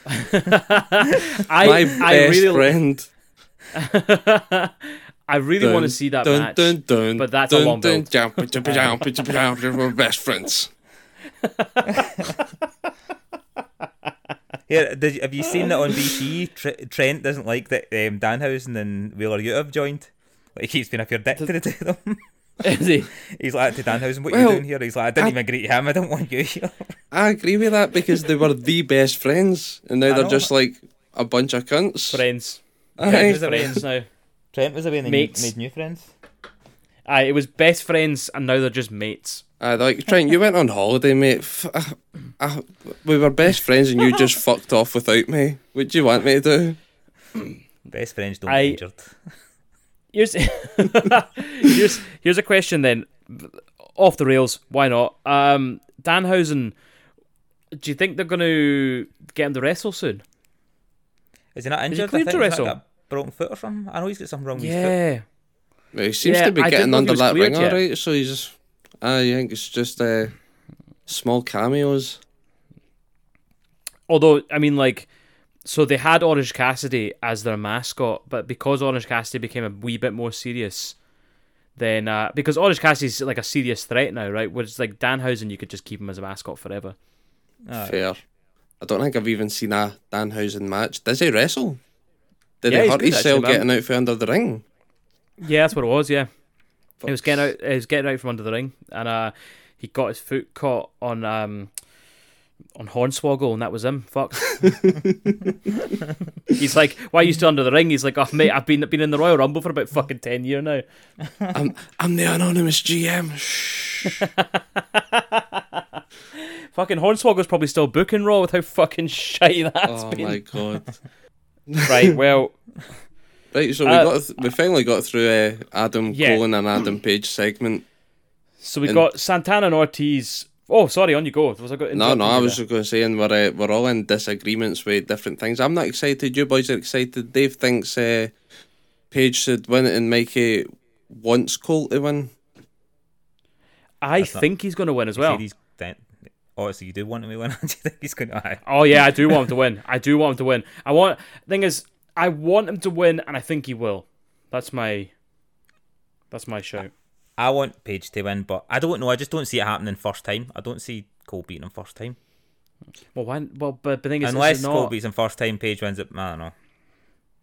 I, my I best really, friend. I really want to see that dun, match. Dun, dun, but that's a dun, long dun, build. Jump, jump, jump, jump, jump, jump, we're best friends. Here, did, have you seen that on BT? Tr- Trent doesn't like that um, Danhausen and Wheeler Yuta have joined. Like he keeps being up your dick to the two of them. Is he? He's like to Danhausen, "What Well, you doing here?" He's like, "I didn't I- even greet him. I don't want you here." I agree with that because they were the best friends, and now I they're know. just like a bunch of cunts. Friends. Aye. was a- Friends now. Trent was away and they Mates. made new friends. Aye, it was best friends, and now they're just mates. Aye, they're like Trent, you went on holiday, mate. F- uh, uh, we were best friends, and you just fucked off without me. What do you want me to do? Best friends don't I- get injured. Here's here's here's a question then, off the rails. Why not? Um, Danhausen. Do you think they're going to get him to wrestle soon? Is he not he injured? I cleared think to wrestle? got a broken foot or something. I know he's got something wrong with his foot. Yeah. Well, he seems Yeah, to be I getting didn't know if he under that cleared ring yet. alright, so he's. I think it's just uh, small cameos. Although, I mean, like, so they had Orange Cassidy as their mascot, but because Orange Cassidy became a wee bit more serious, then uh, because Orange Cassidy's like a serious threat now, right? Whereas like Danhausen, you could just keep him as a mascot forever. Aye. Fair. I don't think I've even seen a Danhausen match. Does he wrestle? Did Yeah, he hurt good, himself getting out from under the ring? Yeah, that's what it was. Yeah, he was getting out. He was getting out from under the ring, and uh, he got his foot caught on um on Hornswoggle, and that was him. Fuck. He's like, "Why are you still under the ring?" He's like, "Oh mate, I've been been in the Royal Rumble for about fucking ten years now." I'm I'm the anonymous GM. Shh. Fucking Hornswoggle's probably still booking Raw with how fucking shite that's oh been. Oh my god. Right. Well, Right, so we Uh, got th- we finally got through uh, Adam Yeah. Cole and an Adam Page segment. so we And- got Santana and Ortiz. Oh, sorry, on you go. Was I got No, no, I was there? just going to say, and we're uh, we're all in disagreements with different things. I'm not excited. You boys are excited. Dave thinks uh, Page should win it, and Mikey wants Cole to win. I That's not- think he's going to win as You well. said he's Oh, so you do want him to win? do you think he's going to? Aye. Oh yeah, I do want him to win. I do want him to win. I want. Thing is, I want him to win, and I think he will. That's my. That's my shout. I want Page to win, but I don't know. I just don't see it happening first time. I don't see Cole beating him first time. Well, why? Well, but the thing is, Unless this is Cole beats him first time, Page wins it. I don't know.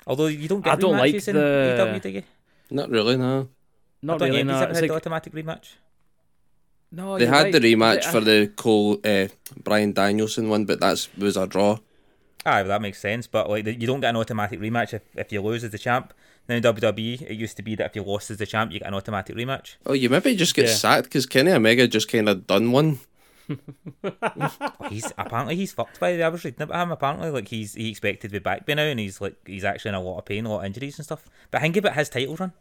Although you don't get I don't like rematches in the- AEW, do you? Not really, no. Not I don't really. get- No, he's ever it's had like, the automatic rematch. no, They had right. the rematch I- for the Cole uh, Bryan Danielson one, but that was a draw. Aye, well, that makes sense. But like, you don't get an automatic rematch if, if you lose as the champ. Now in WWE, it used to be that if you lost as the champ, you get an automatic rematch. Oh, you maybe just get Yeah. sacked because Kenny Omega just kind of done one. Oh, he's apparently he's fucked by the average reading about him. Apparently, like he's he expected to be back by now, and he's like he's actually in a lot of pain, a lot of injuries and stuff. But think about his title run.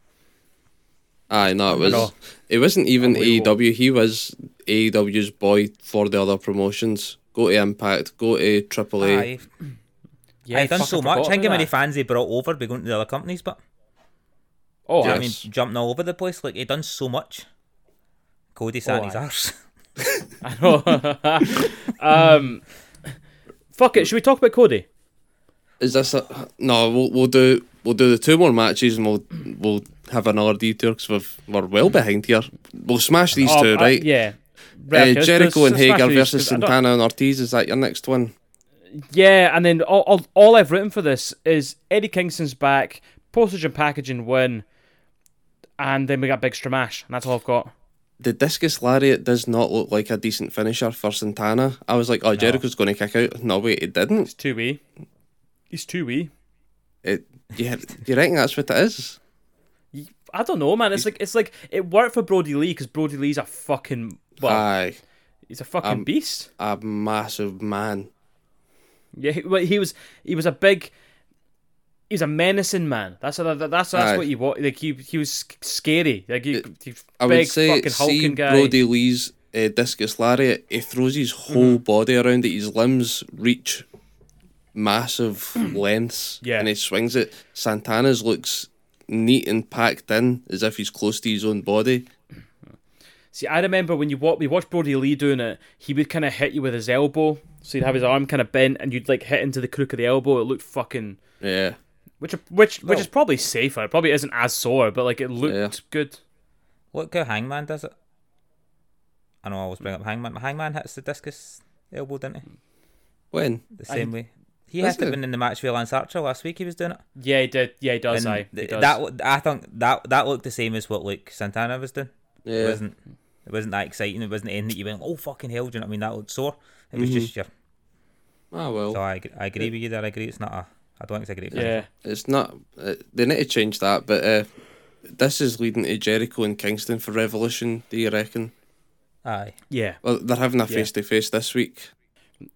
Aye, no, it was. know. It wasn't even Unbelievable. AEW. He was AEW's boy for the other promotions. Go to Impact. Go to AAA. Aye, Yeah, I've done I so forgot much. Think how many fans he brought over by going to the other companies, but Oh, do you know what I mean, jumping all over the place. Like he done so much. Cody sat Oh, in his aye. arse. I know. um, fuck it. Should we talk about Cody? Is this a no? We'll we'll do we'll do the two more matches and we'll we'll have another detour because we've we're well behind here. We'll smash these Oh, two, uh, right? yeah. Uh, Jericho and Hager versus 'cause I don't- Santana and Ortiz. Is that your next one? Yeah, and then all, all, all I've written for this is Eddie Kingston's back, postage and packaging win, and then we got Big Stramash, and that's all I've got. The discus lariat does not look like a decent finisher for Santana. I was like, oh, Jericho's going to kick out. No, wait, it didn't. He's too wee. He's too wee. It, yeah, you reckon that's what it is? I don't know, man. It's like it's like it worked for Brodie Lee because Brodie Lee's a fucking well, Aye, he's a fucking beast. a massive man. Yeah, he, well, he was he was a big. He was a menacing man. That's a, that's that's Aye. what you want. Like he he was scary. Like he, he I big would say, fucking see hulking guy. Brodie Lee's uh, discus lariat. He throws his whole Mm-hmm. body around it. His limbs reach massive lengths, Yeah. and he swings it. Santana's looks neat and packed in, as if he's close to his own body. See, I remember when you wa- we watched Brodie Lee doing it, he would kind of hit you with his elbow. So he'd have his arm kind of bent, and you'd like hit into the crook of the elbow. It looked fucking, Yeah, which which which Well- is probably safer. It probably isn't as sore, but like it looked Yeah. good. Look how Hangman does it. I know I always bring up Hangman. Hangman hits the discus elbow, didn't he? when The same way. He Does hit it he? in the match with Lance Archer last week. He was doing it. Yeah, he did. Yeah, he does. And I. He does. that w- I think that that looked the same as what like Santana was doing. It yeah, wasn't it wasn't that exciting. It wasn't anything that you went, oh fucking hell, do you know what I mean? That looked sore. It was Mm-hmm. just your. ah well, So I, I agree with you there. I agree. It's not a. I don't think it's a great. yeah. it's not. Uh, they need to change that, but uh, this is leading to Jericho and Kingston for Revolution. Do you reckon? Aye. Yeah. Well, they're having a face to face this week.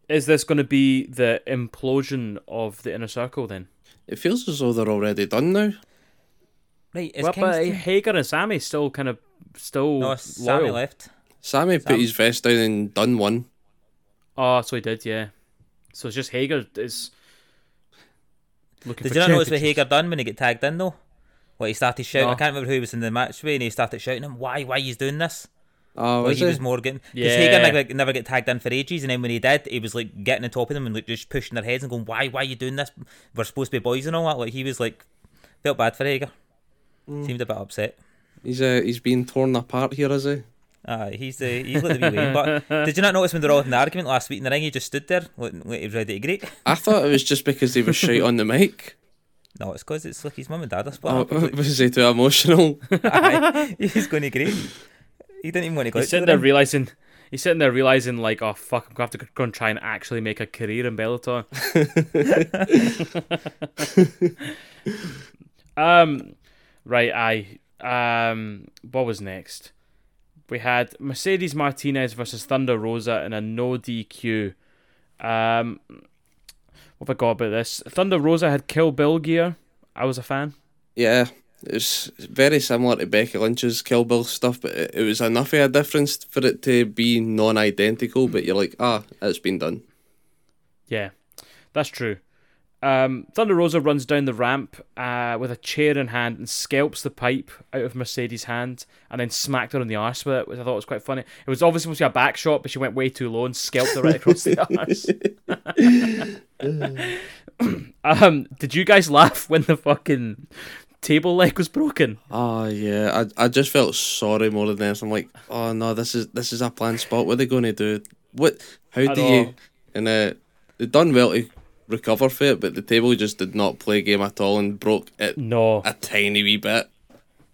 Is this going to be the implosion of the inner circle then? It feels as though they're already done now. Right. Is well, but Kingston... Hager and Sammy still kind of still no, Sammy loyal. left. Sammy Sam- put his vest down and done one. Oh, so he did. Yeah. So it's just Hager is looking Did for you not notice what championships. Hager done when he got tagged in though? What he started shouting. No. I can't remember who was in the match with, and he started shouting him, "Why? Why he's doing this?" Oh, Well, was he he? was more getting because Yeah. Hager never, never get tagged in for ages, and then when he did, he was like getting on top of them and like just pushing their heads and going, "Why? Why are you doing this? We're supposed to be boys and all that." Like he was like felt bad for Hager. Mm. Seemed a bit upset. He's uh, he's being torn apart here, is he? Uh, he's the he's like the wee Wayne. But did you not notice when they were all in the argument last week in the ring? He just stood there like, like he was ready to greet. I thought it was just because he was shite on the mic. No, it's because it's like his mum and dad are split Oh, up. It's like, was he too emotional? aye, he's going to greet. He didn't even want to go. He's sitting there realizing. He's sitting there realizing, like, oh fuck, I'm gonna have to go and try and actually make a career in Bellator. um, right, I um, what was next? We had Mercedes Martinez versus Thunder Rosa in a no DQ. Um, what have I got about this? Thunder Rosa had Kill Bill gear. I was a fan. yeah, it's very similar to Becky Lynch's Kill Bill stuff, but it, it was enough of a difference for it to be non-identical. But you're like, ah, it's been done. Yeah, that's true. Um, Thunder Rosa runs down the ramp uh, with a chair in hand and scalps the pipe out of Mercedes' hand and then smacked her on the arse with it, which I thought was quite funny. It was obviously supposed to be a back shot, but she went way too low and scalped her right across the arse. um, did you guys laugh when the fucking table leg was broken. Oh yeah, I I just felt sorry more than anything. I'm like, oh no, this is this is a planned spot. What are they going to do? What? How do you? And uh, they done well to recover for it, but the table just did not play game at all and broke it No. a tiny wee bit.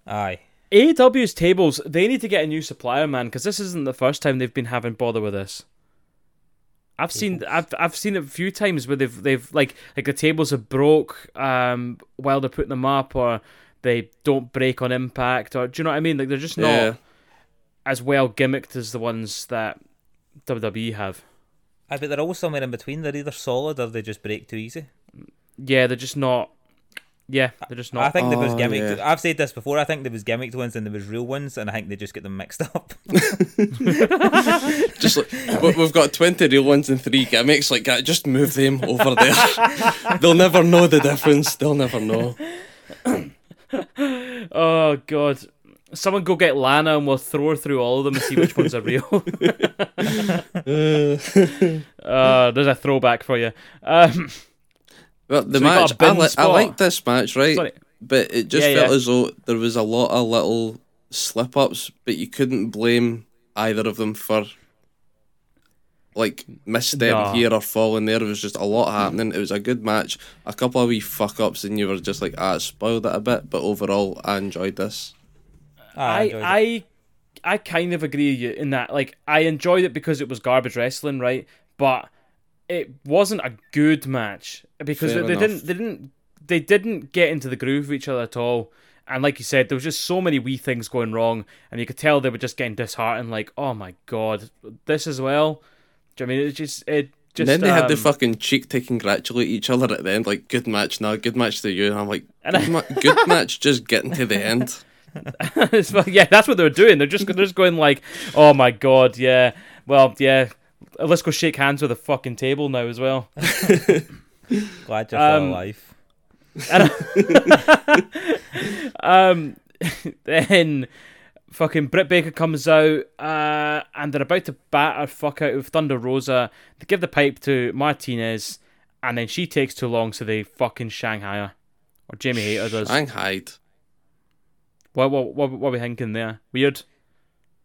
Aye. AEW's tables, they need to get a new supplier, man, because this isn't the first time they've been having bother with this. I've seen I've I've seen it a few times where they've they've like like the tables have broke um while they're putting them up or they don't break on impact or do you know what I mean? Like they're just not Yeah. as well gimmicked as the ones that WWE have. Aye, but they're all somewhere in between. They're either solid or they just break too easy. Yeah, they're just not yeah, they're just not I think there was Oh, gimmicked. yeah. I've said this before. I think there was gimmicked ones and there was real ones, and I think they just get them mixed up. Just like we- we've got twenty real ones and three gimmicks. Like, just move them over there. They'll never know the difference. They'll never know. Oh god. Someone go get Lana and we'll throw her through all of them and see which ones are real. uh, there's a throwback for you. Um, Well, the So match, I, li- I spot. liked this match, right? Sorry. But it just Yeah, felt yeah. as though there was a lot of little slip ups, but you couldn't blame either of them for like misstep Nah. here or falling there. It was just a lot happening. It was a good match. A couple of wee fuck ups, and you were just like, ah, spoiled it a bit. But overall, I enjoyed this. I it. I I kind of agree with you in that like I enjoyed it because it was garbage wrestling, right? But it wasn't a good match because Fair they, didn't they didn't they didn't get into the groove of each other at all. And like you said, there was just so many wee things going wrong, and you could tell they were just getting disheartened. Like, oh my god, this as well. Do you know what I mean it just it just And then they had the um, fucking cheek to congratulate each other at the end, like, good match now, good match to you. And I'm like, good, ma- good match, just getting to the end. It's like- yeah, that's what they were doing. They're just they're just going like, oh my god, yeah. Well, yeah. Let's go shake hands with a fucking table now as well. Glad you're um, still alive. Um, then fucking Britt Baker comes out, uh, and they're about to bat her fuck out of Thunder Rosa. They give the pipe to Martinez, and then she takes too long, so they fucking Shanghai her. Or Jamie Hayter does. Shanghai. What, what, what, what are we thinking there? Weird?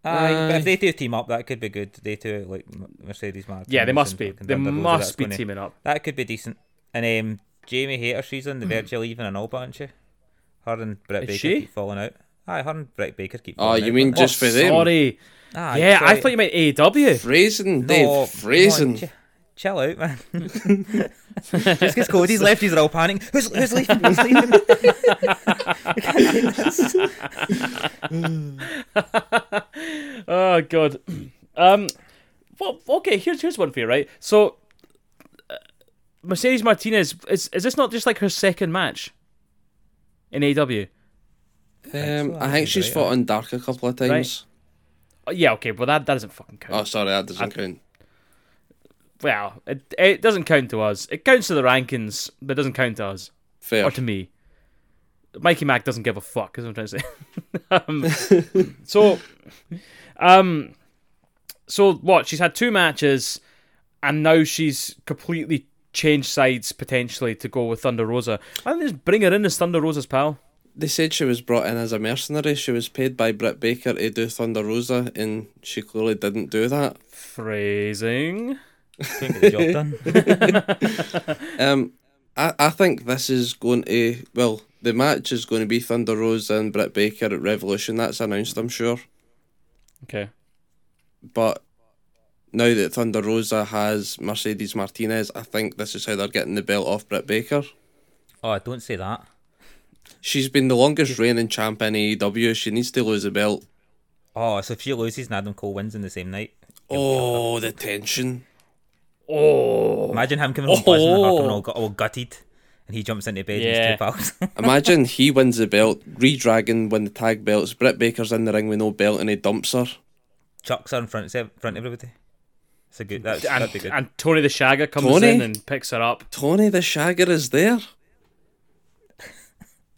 Aye, but if they two team up, that could be good. They two, like Mercedes Martin. Yeah, they must be. They must be teaming up. That could be decent. And um, Jamie Hayter, she's on the verge of leaving and all, aren't she? Her and Britt Is Baker she? keep falling out. Aye, her and Britt Baker keep Oh, you out, mean but- just for them? Sorry. Aye, yeah, I thought you meant AEW. Phrasing, No, Dave. no, Phrasing. ch- chill out, man. Just because Cody's left, he's all panicking. Who's, who's leaving? Who's leaving? We can't take this. oh god. Um. Well, okay. Here's here's one for you, right? So, uh, Mercedes Martinez is is this not just like her second match in AW? Um, I I think think she's right, fought aye. on Dark a couple of times. Oh, yeah. Okay. Well, that that doesn't fucking count. Oh, sorry, that doesn't count. Well, it it doesn't count to us. It counts to the rankings, but it doesn't count to us Fair. or to me. Mikey Mac doesn't give a fuck. Is what I'm trying to say. um, so, um, so what? She's had two matches, and now she's completely changed sides potentially to go with Thunder Rosa. I think they just bring her in as Thunder Rosa's pal? They said she was brought in as a mercenary. She was paid by Britt Baker to do Thunder Rosa, and she clearly didn't do that. Phrasing. Couldn't get the job done. Um, I, I think this is going to well, the match is going to be Thunder Rosa and Britt Baker at Revolution. That's announced, I'm sure. Okay. But now that Thunder Rosa has Mercedes Martinez, I think this is how they're getting the belt off Britt Baker. Oh, don't say that. She's been the longest reigning champ in AEW. She needs to lose the belt. Oh, so if she loses and Adam Cole wins in the same night. Oh, the tension. Oh. Imagine him coming from prison and her Oh. coming all, gu- all gutted, and he jumps into bed Yeah. with his two pals. Imagine he wins the belt, Redragon win the tag belts, Britt Baker's in the ring with no belt and he dumps her. Chucks her in front, of front of everybody. It's a good. That's, that'd be good. and Tony the Shagger comes Tony? in and picks her up. Tony the Shagger is there.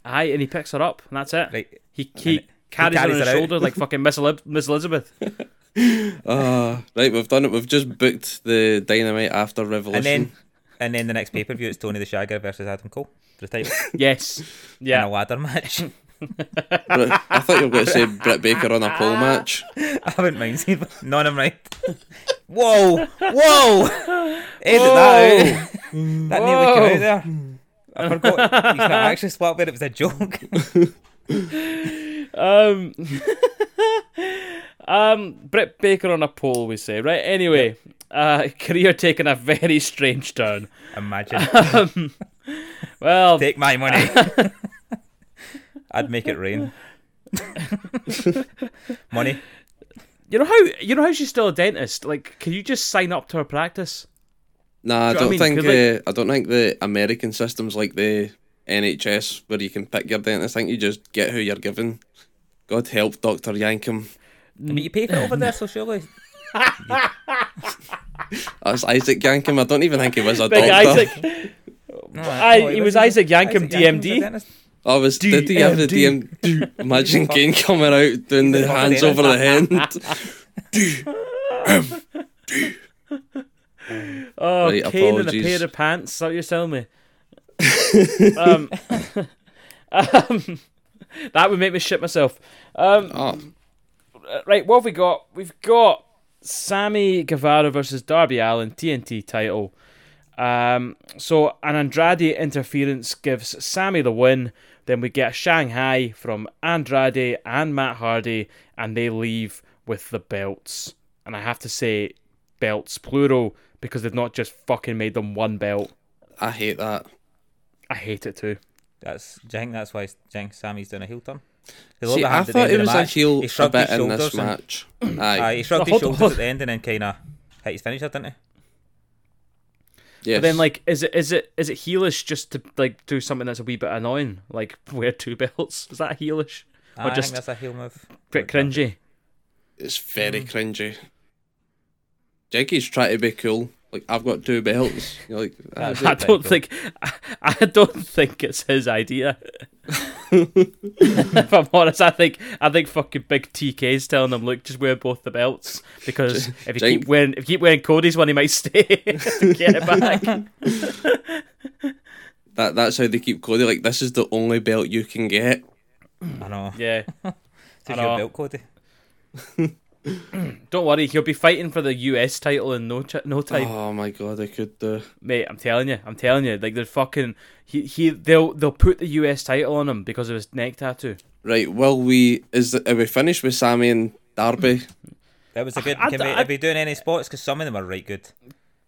Aye, and he picks her up, and that's it. Right. He, he And carries, her carries on his shoulder like fucking Miss, Elib- Miss Elizabeth. Ah, right, we've done it. We've just booked the Dynamite after Revolution. And then, and then the next pay per view, it's Tony the Shagger versus Adam Cole. for the title Yes. in a Yeah. ladder match. I thought you were going to say Britt Baker on a pole match. I wouldn't mind seeing none of them right. Whoa! Whoa! Edit that out. that nearly came out there. I forgot. He's not actually split but it was a joke. Um, um, Britt Baker on a pole, we say, right? Anyway, uh, career taking a very strange turn. Imagine. Well, Take my money. I'd make it rain. money. you know how you know how she's still a dentist. Like, can you just sign up to her practice? Nah, I Do you know don't what I mean? think. 'Cause, uh, I don't think the American system's like the NHS where you can pick your dentist. I think you just get who you're given. God help Doctor Yankem. But you pay for it over there, so surely. That's Isaac Yankem. I don't even think he was a Big doctor. Isaac. No, Aye, no, he was Isaac Yankem, Yankem's a DMD. dentist. Oh, was did he have the DM? Imagine Kane coming out doing the hands over the hand. Oh, Right, Kane in a pair of pants. Is that what you're telling me? um, um, that would make me shit myself. Um, Oh, right, what have we got? We've got Sammy Guevara versus Darby Allin TNT title. Um, so an Andrade interference gives Sammy the win. Then we get a Shanghai from Andrade and Matt Hardy, and they leave with the belts. And I have to say, belts plural because they've not just fucking made them one belt. I hate that. I hate it too. That's. Do you think that's why do you think Sammy's doing a heel turn? 'Cause See, I hand at the thought it of the was a heel he a shrugged bit his in this shoulders and- match. Aye, mm. Aye, he shrugged No, his oh. shoulders on. at the end and then kind of uh, hit his finisher, didn't he? yes. But then, like, is it is it is it heelish just to like do something that's a wee bit annoying, like wear two belts? Is that heelish Aye, I just think that's a heel move. bit cringy? it's very mm. cringy. Jackie's trying to be cool. Like I've got two belts. You're like, ah, I don't think I, I don't think it's his idea. if I'm honest, I think I think fucking Big TK's telling them, look, just wear both the belts because if you Jake- keep wearing if you keep wearing Cody's one, he might stay to get it back. that that's how they keep Cody. Like this is the only belt you can get. I know. yeah, Take I your belt, Cody. don't worry, he'll be fighting for the US title in no ch- no time. Oh my god, I could do. Mate, I'm telling you, I'm telling you, like they're fucking he he they'll they'll put the US title on him because of his neck tattoo. Right, will we? Is are we finished with Sammy and Darby? That was a good. I- can we, I- are we doing any spots? Because some of them are right good.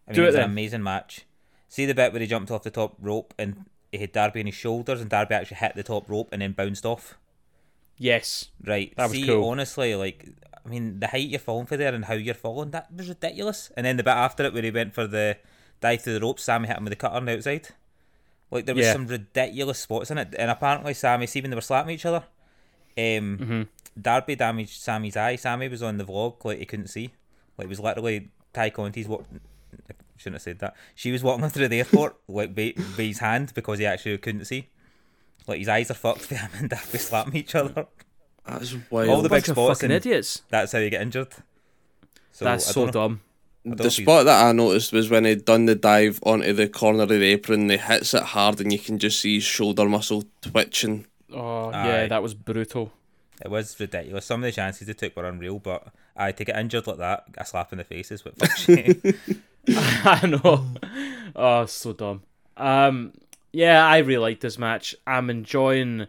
I mean, Do it it was an then. amazing match. See the bit where he jumped off the top rope and he had Darby on his shoulders, and Darby actually hit the top rope and then bounced off. Yes, Right. That was See, cool. honestly, like, I mean, the height you're falling for there and how you're falling, that was ridiculous. And then the bit after it where he went for the dive through the ropes, Sammy hit him with the cutter on the outside. Like, there was Yeah. some ridiculous spots in it. And apparently, Sammy, see when they were slapping each other, um, Mm-hmm. Darby damaged Sammy's eye. Sammy was on the vlog, like, he couldn't see. Like, it was literally Tay Conti's what. Shouldn't have said that. She was walking through the airport, like, by, by his hand because he actually couldn't see. Like, his eyes are fucked for him and Darby slapping each other. That's wild. All the big bunch spots fucking and- idiots. That's how you get injured. So That's so know. dumb. the spot that I noticed was when he'd done the dive onto the corner of the apron. He hits it hard, and you can just see his shoulder muscle twitching. Oh Aye. yeah, that was brutal. It was ridiculous. Some of the chances they took were unreal, but I to get injured like that, a slap in the face is what fucks you. I know. Oh, so dumb. Um, yeah, I really like this match. I'm enjoying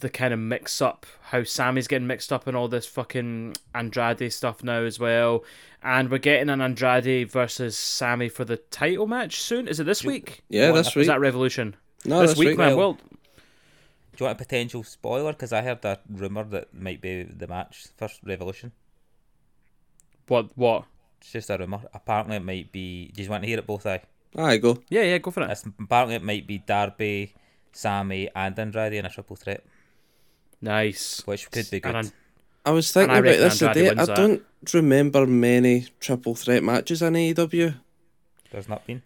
the kind of mix up, how Sammy's getting mixed up in all this fucking Andrade stuff now as well. And we're getting an Andrade versus Sammy for the title match soon. Is it this week? Yeah, What? this Is that Revolution? No, this this week, week. man. well. Well, Do you want a potential spoiler? Because I heard that rumor that might be the match first Revolution. what? What? It's just a rumor. Apparently, it might be. Do you want to hear it both? I. I go. Yeah, yeah, go for it. It's, apparently, it might be Darby, Sammy, and Andrade in a triple threat, Nice. which could be good. And I was thinking about this today. I don't remember many triple threat matches in AEW. There's not been.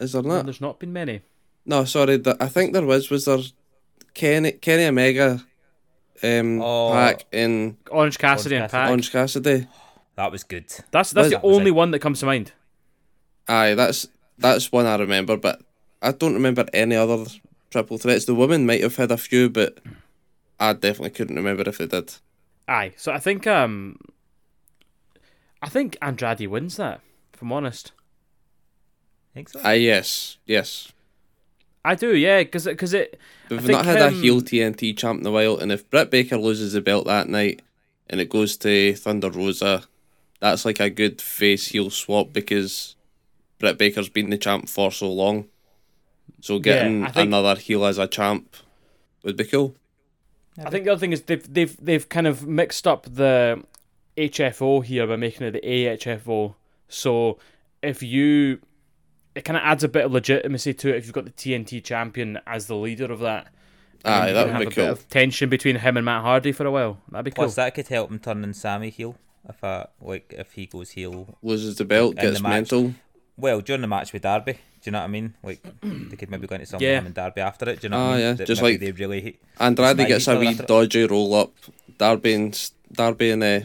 Is there well, not? there's not been many. No, sorry. th- I think there was. Was there Kenny Kenny Omega, um, Oh. Pac in Orange Cassidy and Cassidy. Pac. Orange Cassidy? That was good. That's that's Was- the that only it. one that comes to mind. Aye, that's that's one I remember, but I don't remember any other triple threats. The women might have had a few, but I definitely couldn't remember if they did. Aye. So I think um, I think Andrade wins that. If I'm honest, think so. Ah, yes, yes. I do. Yeah, because because it. We've not had a heel TNT champ in a while, and if Britt Baker loses the belt that night and it goes to Thunder Rosa, that's like a good face heel swap because Britt Baker's been the champ for so long. So getting I think- another heel as a champ would be cool. I think the other thing is they've they've they've kind of mixed up the HFO here by making it the AHFO. So if you, it kind of adds a bit of legitimacy to it if you've got the TNT champion as the leader of that. And Aye, you that would have be a cool. bit of tension between him and Matt Hardy for a while. That'd be cool. Plus, that could help him turn in Sammy heel if I like if he goes heel. Loses the belt, gets the match. mental. Well, during the match with Darby, do you know what I mean? Like they could maybe go into some Yeah. him and Darby after it. Do you know what I mean? yeah, That just like- they really Andrade Smack gets each a wee after it. dodgy roll up. Darby and Darby and uh,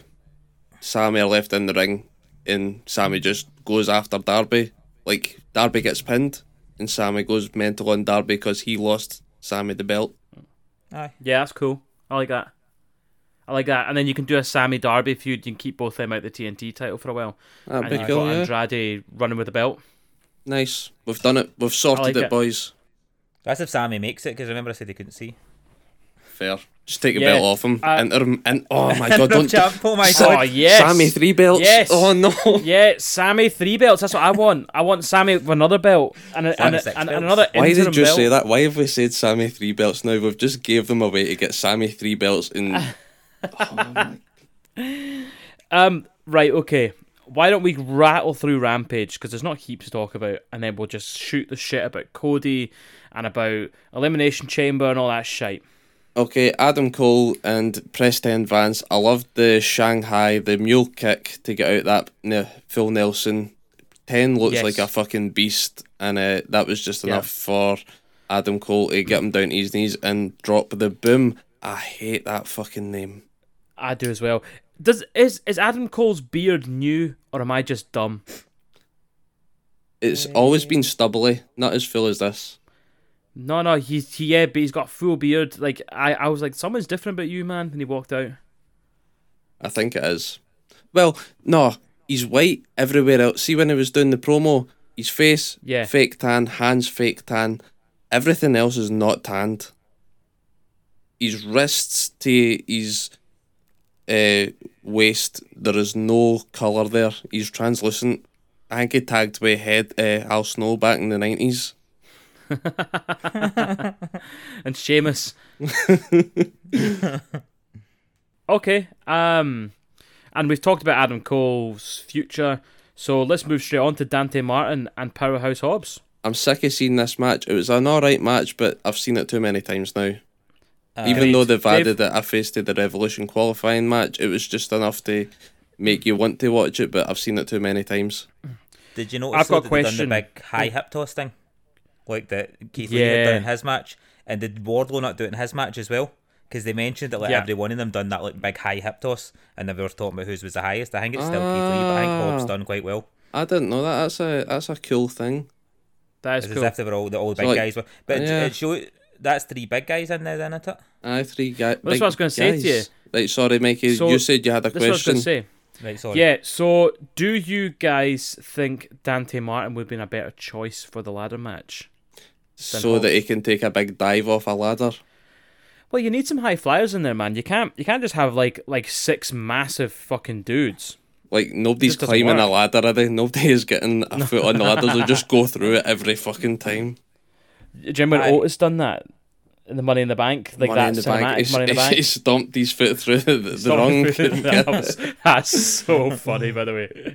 Sammy are left in the ring, and Sammy just goes after Darby. Like Darby gets pinned, and Sammy goes mental on Darby because he lost Sammy the belt. aye. Yeah, that's cool. I like that. I like that. And then you can do a Sammy Darby feud. You can keep both them out the TNT title for a while. That'd and be you've cool. got Yeah, Andrade running with the belt. nice. We've done it. We've sorted like it, it. boys. That's if Sammy makes it because remember I said he couldn't see. Fair. Just take a Yeah, belt off him. uh, enter him. And oh my god, don't. Champ, oh my Oh god! yes, Sammy three belts. Yes. Oh no. Yeah, Sammy three belts. That's what I want. I want Sammy with another belt and, a, and, a, and, and another Why did you belt. say that? Why have we said Sammy three belts now? We've just gave them away to get Sammy three belts Um, right, okay. Why don't we rattle through Rampage because there's not heaps to talk about, and then we'll just shoot the shit about Cody and about Elimination Chamber and all that shite. Okay, Adam Cole and Preston Vance. I loved the Shanghai, the mule kick to get out that ne- full nelson. Ten looks Yes. like a fucking beast, and uh, that was just Yeah. enough for Adam Cole to get him down to his knees and drop the boom. I hate that fucking name. I do as well. Does is is Adam Cole's beard new or am I just dumb? It's always been stubbly, not as full as this. No, no, he's he yeah, but he's got full beard. Like I, I was like, someone's different about you, man. And he walked out. I think it is. Well, no, he's white everywhere else. See when he was doing the promo, his face Yeah. fake tan, hands fake tan, everything else is not tanned. His wrists to his uh, waist, there is no colour there. He's translucent. I think he tagged with head uh, Al Snow back in the nineties. and Sheamus. okay. Um, and we've talked about Adam Cole's future, so let's move straight on to Dante Martin and Powerhouse Hobbs. I'm sick of seeing this match. It was an alright match, but I've seen it too many times now. Even Agreed. though they've Dave? added that I faced the Revolution qualifying match, it was just enough to make you want to watch it, but I've seen it too many times. Did you notice I've got a that they question. done the big high hip toss thing, like that Keith Lee had done in his match, and did Wardlow not do it in his match as well? Because they mentioned that like Yeah. every one of them done that like big high hip toss, and they were talking about whose was the highest. I think it's still Keith Lee, but I think Hobbs Ah. done quite well. I didn't know that. That's a that's a cool thing. That is It's cool. as if they were all the all the big like- guys were. But yeah. it show that's three big guys in there, then, isn't it? Aye, three guys. Well, that's what I was gonna say to you. Right, sorry, Mikey. So, you said you had a question. That's what I was going to say. Right, sorry. Yeah, so do you guys think Dante Martin would have been a better choice for the ladder match? so that he can take a big dive off a ladder. Well, you need some high flyers in there, man. You can't you can't just have like like six massive fucking dudes. Like nobody's Just doesn't climbing a ladder, are they? Nobody is getting a foot on the ladder. They'll just go through it every fucking time. Do you remember when Aye. Otis done that? In the Money in the Bank, like money that in the cinematic bank. He's, Money in the Bank. he stomped his foot through the, the Stop wrong. it. that was, that's so funny, by the way.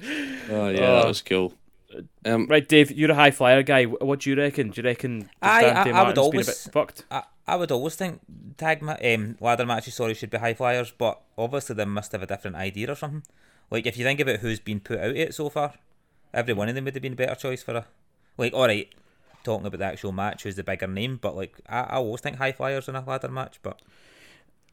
oh yeah, Oh. that was cool. Um, Right, Dave, you're a high flyer guy. What do you reckon? Do you reckon Aye, Dante I- I would Martin's been a always- bit fucked? I, I would always think tag ma- um, ladder matches sorry should be high flyers, but obviously they must have a different idea or something. Like if you think about who's been put out of it so far, every one of them would have been a better choice for a like. All right, talking about the actual match, who's the bigger name, but like I, I always think high flyers in a ladder match. But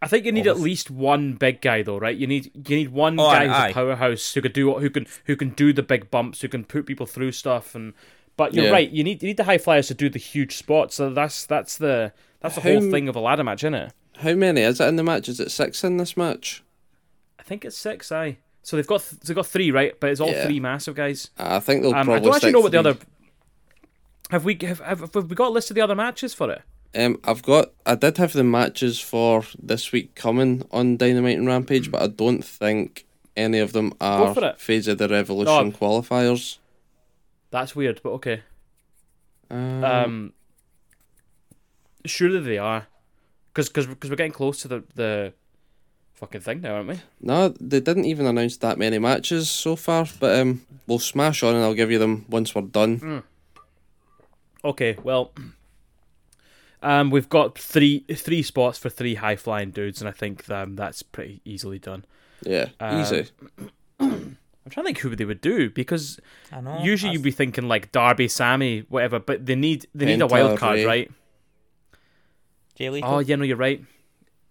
I think you need at least one big guy though, right? You need you need one Oh, guy who's aye. a powerhouse who could do who can who can do the big bumps, who can put people through stuff and But you're Yeah. right. You need you need the high flyers to do the huge spots. So that's that's the that's the How whole thing of a ladder match, isn't it? How many is it in the match? Is it six in this match? I think it's six. Aye. So they've got th- they've got three, right? But it's all Yeah. three massive guys. I think they'll Um, I probably. don't actually know what the other. Have we have, have, have we got a list of the other matches for it? Um, I've got. I did have the matches for this week coming on Dynamite and Rampage, but I don't think any of them are. Face of the Revolution Oh. qualifiers. That's weird, but okay. Um, Um, surely they are, because because we're getting close to the the fucking thing now, aren't we? no, they didn't even announce that many matches so far, but um, we'll smash on and I'll give you them once we're done. Okay, well, um, we've got three three spots for three high flying dudes, and I think um, that's pretty easily done. Yeah, Um, easy. I'm trying to think who they would do because I know. usually you'd be thinking like Darby, Sammy, whatever, but they need they need a wild card, Ray. right? Jay Lethal. Oh yeah, no, you're right.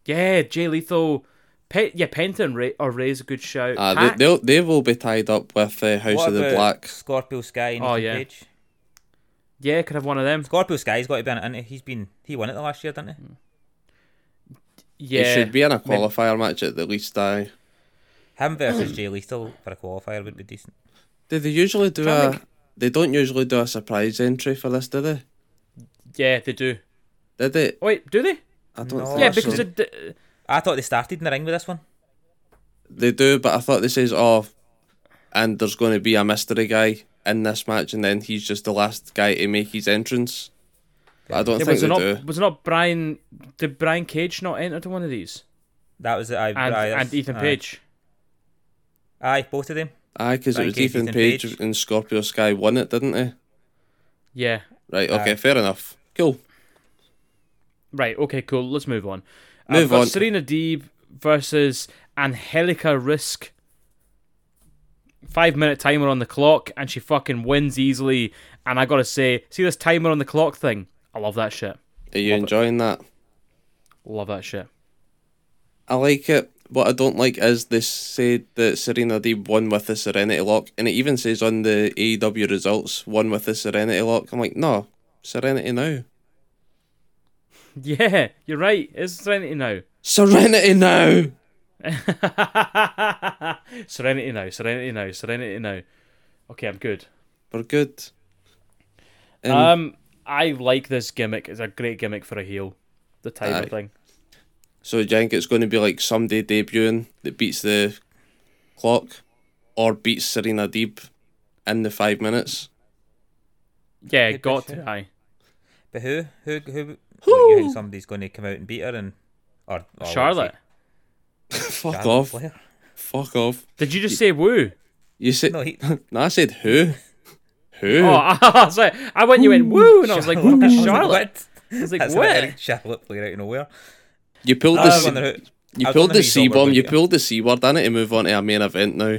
Yeah, Jay Lethal, Pe- yeah, Penta and Ray or Ray's a good shout. Uh, Pac- they, they'll they will be tied up with uh, House What of the Black. Scorpio Sky and Oh, Ethan yeah. Page. Yeah, could have one of them. Scorpio Sky's got to be in it, isn't he? He's been he won it the last year, didn't he? Hmm. Yeah, It should be in a maybe- qualifier match at the least. I Him versus Jay Lethal for a qualifier would be decent. do they usually do a? to They don't usually do a surprise entry for this, do they? Yeah, they do. Did they? Oh, wait, do they? I don't No. think yeah, so. because it, d- I thought they started in the ring with this one. They do, but I thought they says, oh, and there's going to be a mystery guy in this match, and then he's just the last guy to make his entrance. But I don't yeah, think was they it not do. was it not Brian? Did Brian Cage not enter to one of these? That was it. I, And I, and Ethan aye. Page. Aye, both of them. Aye, because it was Cage, Ethan Ethan Page, Page. and Scorpio Sky won it, didn't they? Yeah. Right, okay, Aye. fair enough. Cool. Right. Okay. Cool. Let's move on. Uh, Move we've on. Serena Deeb versus Angelica Risk. Five minute timer on the clock, and she fucking wins easily. And I gotta say, see this timer on the clock thing? I love that shit. Are you Love it. enjoying that? Love that shit. I like it. What I don't like is they said that Serena Deeb won with the Serenity Lock, and it even says on the AEW results, won with the Serenity Lock. I'm like, no, Serenity now. Yeah, you're right. It's Serenity now. Serenity now! serenity now. Serenity now. Serenity now. Okay, I'm good. We're good. Um, Um, I like this gimmick. It's a great gimmick for a heel. The timer Aye. thing. so do you think it's going to be like somebody debuting that beats the clock, or beats Serena Deeb in the five minutes? Yeah, Good got push, to. Aye. But who, who, who? What, you think somebody's going to come out and beat her and or, or Charlotte. Fuck Charlotte off! Flair? Fuck off! Did you just say woo? You said No, he, no. I said who? Who? Oh, I, sorry. I went. You went woo, and I was like, Charlotte. fucking I was like, Charlotte. what? I was like, That's what? hilarious. Charlotte Flair out of nowhere. you pulled I the C- who- you I pulled wondering the C you thought were bomb. You gonna pulled the C word. I need to move on to a main event now.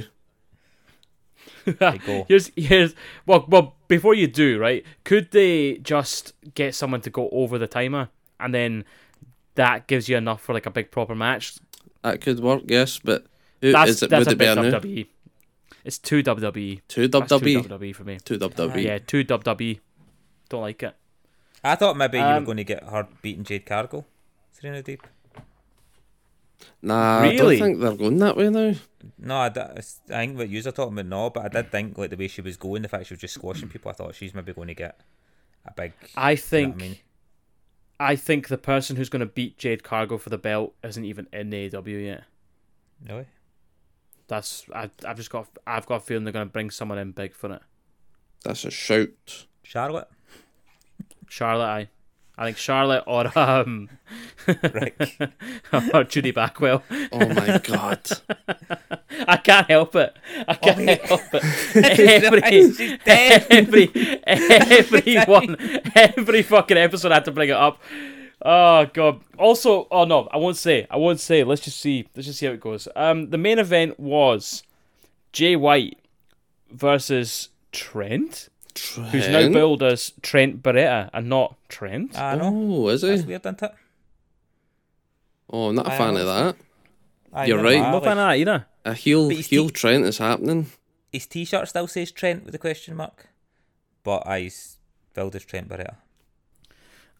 Go. Here's here's well well before you do right, could they just get someone to go over the timer and then that gives you enough for like a big proper match? That could work, yes, but who That's is it? that's Would a it be bit new WWE. It's two WWE. two That's two WWE? WWE for me. Two WWE. Yeah, two WWE. Don't like it. I thought maybe you Um, were going to get her beating Jade Cargill. Serena Deeb. Nah, Really? I don't think they're going that way now. No, I, d- I think what you're talking about, no, but I did think like the way she was going, the fact she was just squashing people, I thought she's maybe going to get a big. I you know think what I mean, I think the person who's going to beat Jade Cargill for the belt isn't even in AEW yet. really? That's I, I've just got I've got a feeling they're going to bring someone in big for it. That's a shout. Charlotte, Charlotte, I, I think Charlotte or um, right? or Judy Backwell. Oh my god. I can't help it. I can't yeah. help it. Every, every, everyone, every fucking episode I had to bring it up. Oh god. Also, oh no, I won't say. I won't say. Let's just see. Let's just see how it goes. Um, the main event was Jay White versus Trent, who's now Trent? billed as Trent Beretta and not Trent. I know. Oh, is That's he? weird, isn't it? Oh, I'm not a I fan of that. I You're right. I not like- fan of that either. A heel But he's heel te- Trent is happening. His t-shirt still says Trent with a question mark. but I build as Trent Beretta.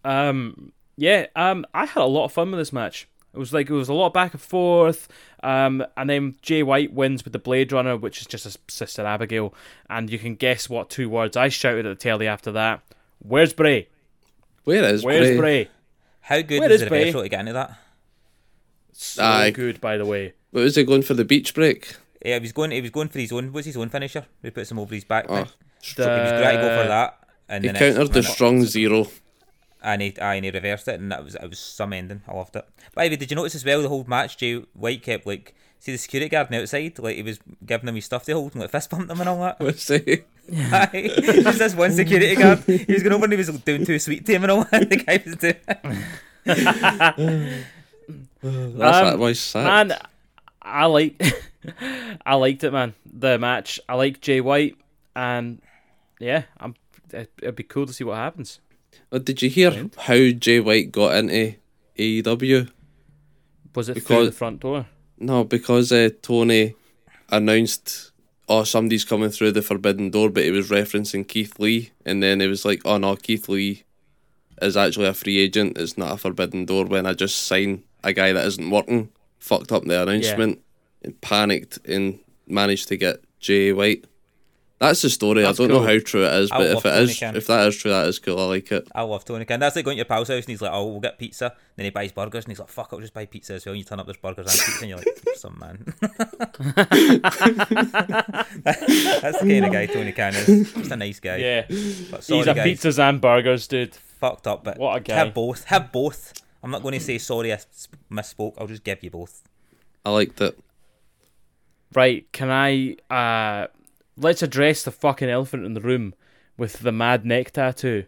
Um, yeah, um, I had a lot of fun with this match. It was like it was a lot of back and forth, um, and then Jay White wins with the Blade Runner, which is just a sister Abigail, and you can guess what two words I shouted at the telly after that. Where's Bray? Where is Where's Bray? Bray? How good Where was is the Bray? reversal to get into that? So Aye. good, by the way. What was he going for the beach break? Yeah, he was going. He was going for his own. What's his own finisher? He puts him over his back. Oh, thing. he was great to go for that, and he countered the strong zero. And he, aye, and he reversed it, and that was it was some ending. I loved it. By the way, did you notice as well the whole match? Jay White kept like see the security guard on the outside, like he was giving him his stuff to hold and like fist bumped him and all that. What's he? Aye. Just this one security guard. He was going over and he was doing too sweet to him and all that. The guy was doing. That's Um, that boy's sad. Man, I like, I liked it, man. The match, I like Jay White, and yeah, I'm. It'd be cool to see what happens. Oh, did you hear how Jay White got into AEW? Was it through Because- the front door? No, because uh, Tony announced, oh, somebody's coming through the forbidden door, but he was referencing Keith Lee, and then it was like, oh no, Keith Lee is actually a free agent. It's not a forbidden door. When I just signed a guy that isn't working, fucked up the announcement, and panicked and managed to get Jay White. That's the story. That's I don't cool. know how true it is, I but if love it Tony is, Khan. if that is true, that is cool. I like it. I love Tony Khan. That's like going to your pal's house and he's like, "Oh, we'll get pizza." Then he buys burgers and he's like, "Fuck, I'll just buy pizza as well." And you turn up, there's burgers and pizza, and you're like, "Some man." That's the kind of guy Tony Khan is. Just a nice guy. Yeah, But sorry, he's a guys. pizzas and burgers dude. fucked up, but What a guy. have both. Have both. I'm not going to say sorry, I misspoke. I'll just give you both. I liked it. Right, can I? uh Let's address the fucking elephant in the room with the mad neck tattoo.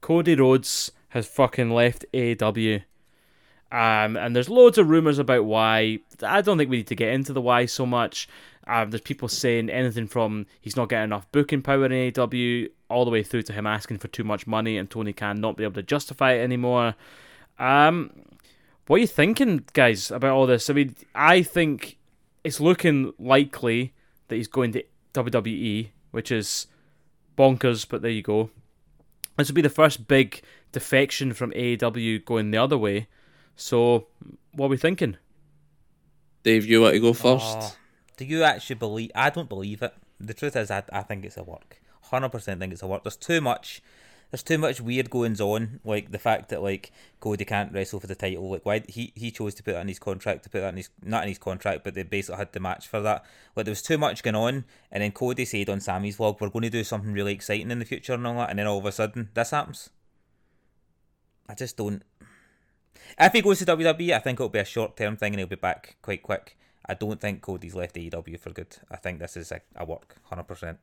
Cody Rhodes has fucking left AEW. Um, and there's loads of rumors about why. I don't think we need to get into the why so much. Um, there's people saying anything from he's not getting enough booking power in AEW, all the way through to him asking for too much money and Tony Khan not be able to justify it anymore. Um, what are you thinking, guys, about all this? I mean, I think it's looking likely that he's going to WWE, which is bonkers, but there you go. This will be the first big defection from AEW going the other way. So, what are we thinking? Dave, you want to go first? Oh, do you actually believe? I don't believe it. The truth is, I, I think it's a work. Hundred percent think it's a work. There's too much. There's too much weird goings on. Like the fact that like Cody can't wrestle for the title. Like why he he chose to put that in his contract to put that in his not in his contract, but they basically had the match for that. Like there was too much going on, and then Cody said on Sammy's vlog, "We're going to do something really exciting in the future and all that," and then all of a sudden this happens. I just don't. If he goes to WWE, I think it'll be a short term thing and he'll be back quite quick. I don't think Cody's left AEW for good. I think this is a, a work, hundred percent.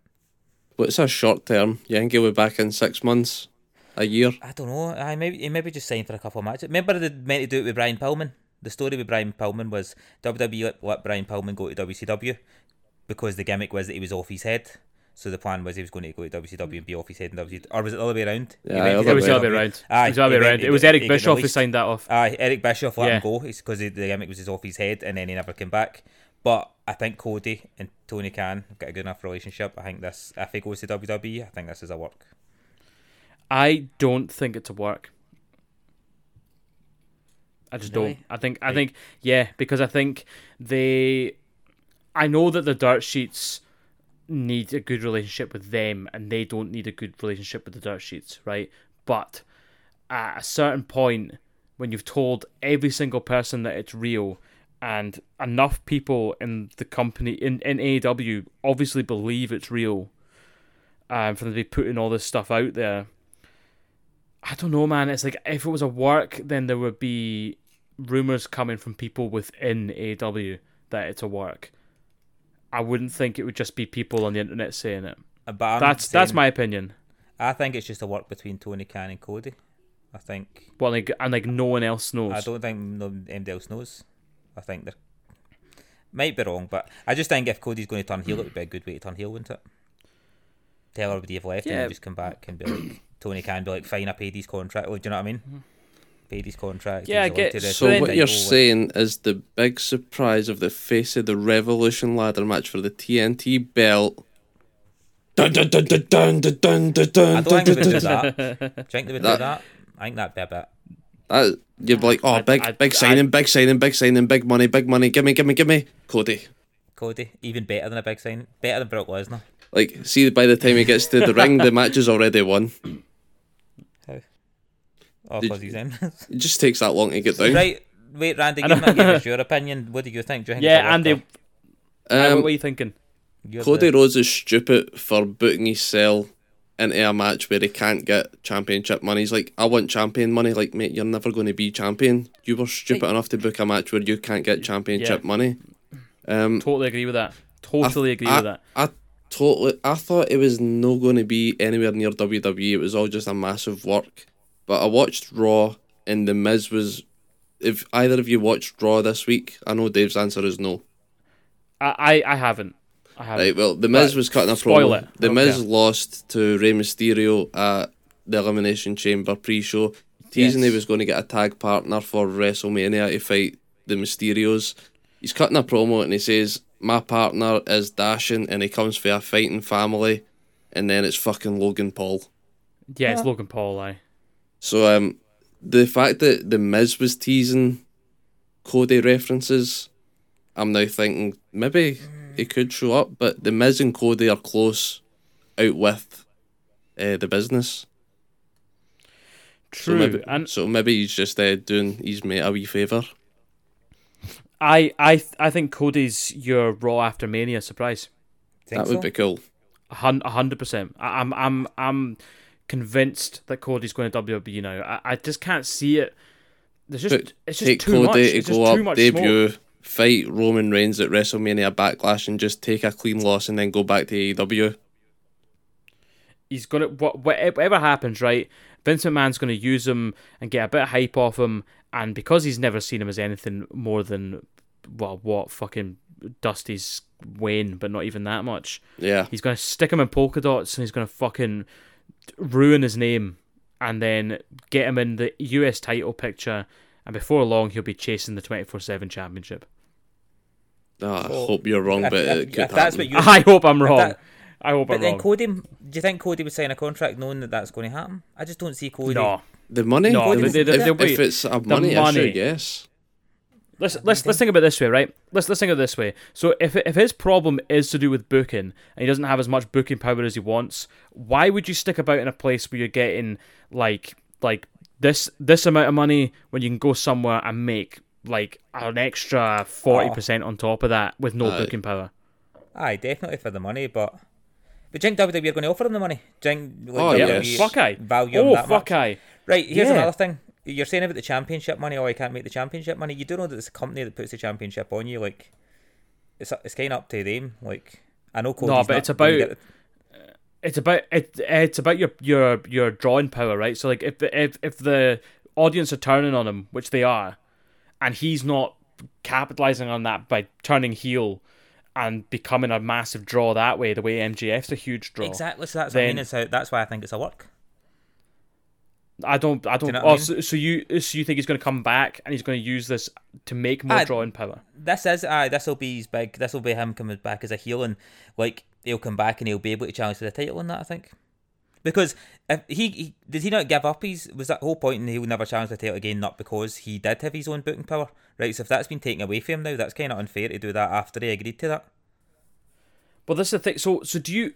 What's a short term? You think he'll be back in six months, a year? I don't know. I maybe he maybe just signed for a couple of matches. Remember they meant to do it with Brian Pillman. The story with Brian Pillman was WWE let, let Brian Pillman go to WCW because the gimmick was that he was off his head. So the plan was he was going to go to WCW and be off his head in WCW. Or was it the other way around? Yeah, went to other It was the other way around. Aye, it was the other way around. It was Eric he got Bischoff who signed that off. Aye, Eric Bischoff let Yeah. him go because the gimmick was just off his head and then he never came back. But I think Cody and Tony Khan have got a good enough relationship. I think this, if he goes to WWE, I think this is a work. I don't think it's a work. I just Really? don't. I think I think yeah, because I think they I know that the dirt sheets need a good relationship with them and they don't need a good relationship with the dirt sheets, right? But at a certain point when you've told every single person that it's real and enough people in the company in, in AEW obviously believe it's real um, for them to be putting all this stuff out there I don't know, man. It's like if it was a work, then there would be rumors coming from people within AW that it's a work. I wouldn't think it would just be people on the internet saying it. But that's that's my opinion. I think it's just a work between Tony Khan and Cody. I think. Well, like and like no one else knows. I don't think no, anybody else knows. I think they're might be wrong, but I just think if Cody's going to turn heel, it would be a good way to turn heel, wouldn't it? Tell everybody you've left yeah. and just come back and be like, Tony can be like, fine, I paid his contract. Oh, do you know what I mean? Mm-hmm. Paid his contract. Yeah, I get So what title, you're oh, saying is the big surprise of the face of the Revolution ladder match for the TNT belt. I don't think they would do that. Think they would do that? I think that'd be a bit that you'd be like, oh, I- big, I- big I- signing, big signing, big signing, big money, big money. Give me, give me, give me, Cody. Cody, even better than a big sign, better than Brock Lesnar. Like, see, by the time he gets to the ring, the match is already won. Oh, Did- because he's in. It just takes that long to get down. right, wait, Randy, give, me, give us your opinion. What do you think? Do you think Yeah, Andy, uh, Um, what were you thinking? you're Cody the- Rhodes is stupid for booking his cell into a match where he can't get championship money. He's like, I want champion money. Like, mate, you're never going to be champion. You were stupid enough to book a match where you can't get championship Yeah. money. Um, Totally agree with that. Totally agree I, with that. I totally. I thought it was no going to be anywhere near WWE. It was all just a massive work. But I watched Raw, and the Miz was. If either of you watched Raw this week, I know Dave's answer is no. I, I, I haven't. I. Right, well, the Miz But was cutting a spoil promo. it. The Okay. Miz lost to Rey Mysterio at the Elimination Chamber pre-show, teasing Yes. he was going to get a tag partner for WrestleMania to fight the Mysterios. He's cutting a promo and he says, "My partner is dashing, and he comes for a fighting family," and then it's fucking Logan Paul. Yeah, it's Logan Paul. I. So um, the fact that the Miz was teasing Cody references, I'm now thinking maybe he could show up, but the Miz and Cody are close out with uh, the business. True, So maybe, and so maybe he's just uh, doing his mate a wee favour. I, I, th- I think Cody's your Raw after Mania surprise. Think That would be cool. A hundred percent. I- I'm, I'm, I'm convinced that Cody's going to WWE now. I, I just can't see it. There's just, But it's just Take too Cody much. to It's just go too up, much debut, smoke. Fight Roman Reigns at WrestleMania Backlash, and just take a clean loss and then go back to AEW. He's gonna what whatever happens, right? Vince McMahon's gonna use him and get a bit of hype off him, and because he's never seen him as anything more than well, what fucking Dusty's Wayne, but not even that much. Yeah. He's gonna stick him in polka dots and he's gonna fucking ruin his name, and then get him in the US title picture, and before long he'll be chasing the twenty four seven championship. Oh, I So, hope you're wrong, if- but if- it could if that's what you- I hope I'm wrong. that- I hope But I'm wrong. Then wrong. Cody, do you think Cody would sign a contract knowing that that's going to happen? I just don't see Cody. no, The money? No, if, they- they- if, wait, if it's a the money, issue, money. yes. Let's let's let's think about it this way, right? Let's let's think of it this way. So if if his problem is to do with booking and he doesn't have as much booking power as he wants, why would you stick about in a place where you're getting like like this this amount of money when you can go somewhere and make like an extra forty percent on top of that with no Aye. booking power? Aye, definitely for the money, but. But do you think WWE are going to offer him the money? Do you think like, Oh, Yeah, yes. fuck I. value him Oh that fuck much? I. Right, here's Yeah. another thing. You're saying about the championship money, oh, I can't make the championship money. You do know that it's a company that puts the championship on you. Like, it's it's kind of up to them. Like, I know Cody's but not it's gonna about- get the- it's about it, it's about your your your drawing power, right? So like if the if if the audience are turning on him, which they are, and he's not capitalizing on that by turning heel and becoming a massive draw that way, the way MJF's a huge draw. exactly. So that's what I mean. then- It's that's why I think it's a work. I don't I don't. you know oh, I mean? so, so you so you think he's going to come back and he's going to use this to make more drawing power? This is aye. This will be his big. This will be him coming back as a heel, and like he'll come back and he'll be able to challenge for the title in that. I think. Because if he, he did he not give up his was that whole point and he'll never challenge the title again not because he did have his own booking power right so if that's been taken away from him now that's kind of unfair to do that after he agreed to that Well, this is the thing. So so do you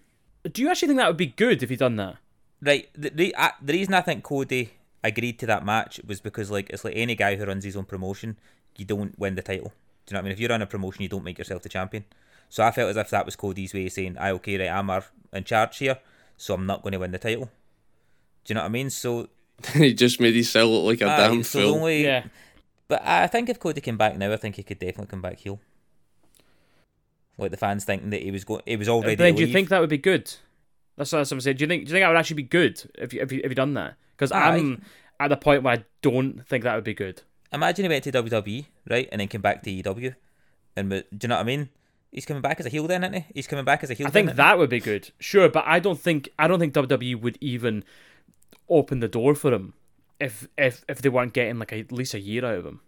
do you actually think that would be good if he done that? Right. The, the, uh, the reason I think Cody agreed to that match was because like it's like any guy who runs his own promotion, you don't win the title. Do you know what I mean? If you run a promotion, you don't make yourself the champion. So I felt as if that was Cody's way of saying, "I okay, right, I'm in charge here, so I'm not going to win the title." Do you know what I mean? So he just made himself look like a uh, damn so fool. only, Yeah. But I think if Cody came back now, I think he could definitely come back heel. Like the fans thinking that he was going, he was already. But then do you think that would be good? That's what I'm saying. Do you think do you think that would actually be good if you if you, if you done that? Because I'm at the point where I don't think that would be good. Imagine he went to WWE, right, and then came back to EW, and do you know what I mean? He's coming back as a heel then, isn't he? He's coming back as a heel. I think isn't that would be good, sure, but I don't think I don't think WWE would even open the door for him if if if they weren't getting like a, at least a year out of him.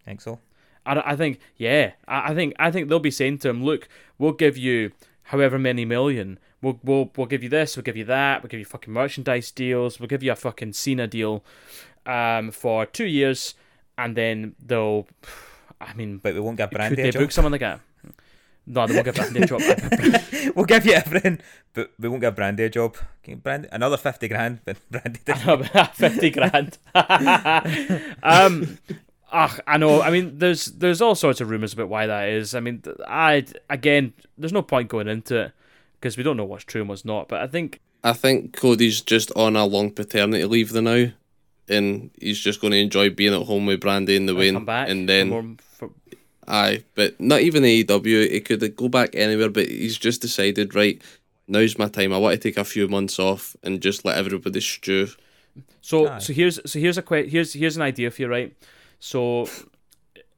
he? think so. I, I think yeah, I, I think I think they'll be saying to him, look, we'll give you however many million. We'll we'll we'll give you this. We'll give you that. We'll give you fucking merchandise deals. We'll give you a fucking Cena deal, um, for two years, and then they'll. I mean, But we won't give could they book someone like that? No, they won't give Brandy a job. we'll give you everything, but we won't give Brandy a job. Brandy another fifty grand, but Brandy doesn't. Fifty grand. um, ugh, I know. I mean, there's there's all sorts of rumors about why that is. I mean, I again, there's no point going into it because we don't know what's true and what's not. But I think I think Cody's just on a long paternity leave the now, and he's just going to enjoy being at home with Brandy and the he'll Wayne, come back and then more, for, aye, but not even AEW. It could go back anywhere, but he's just decided right. Now's my time. I want to take a few months off and just let everybody stew. So Aye. so here's so here's a que- here's here's an idea for you, right? So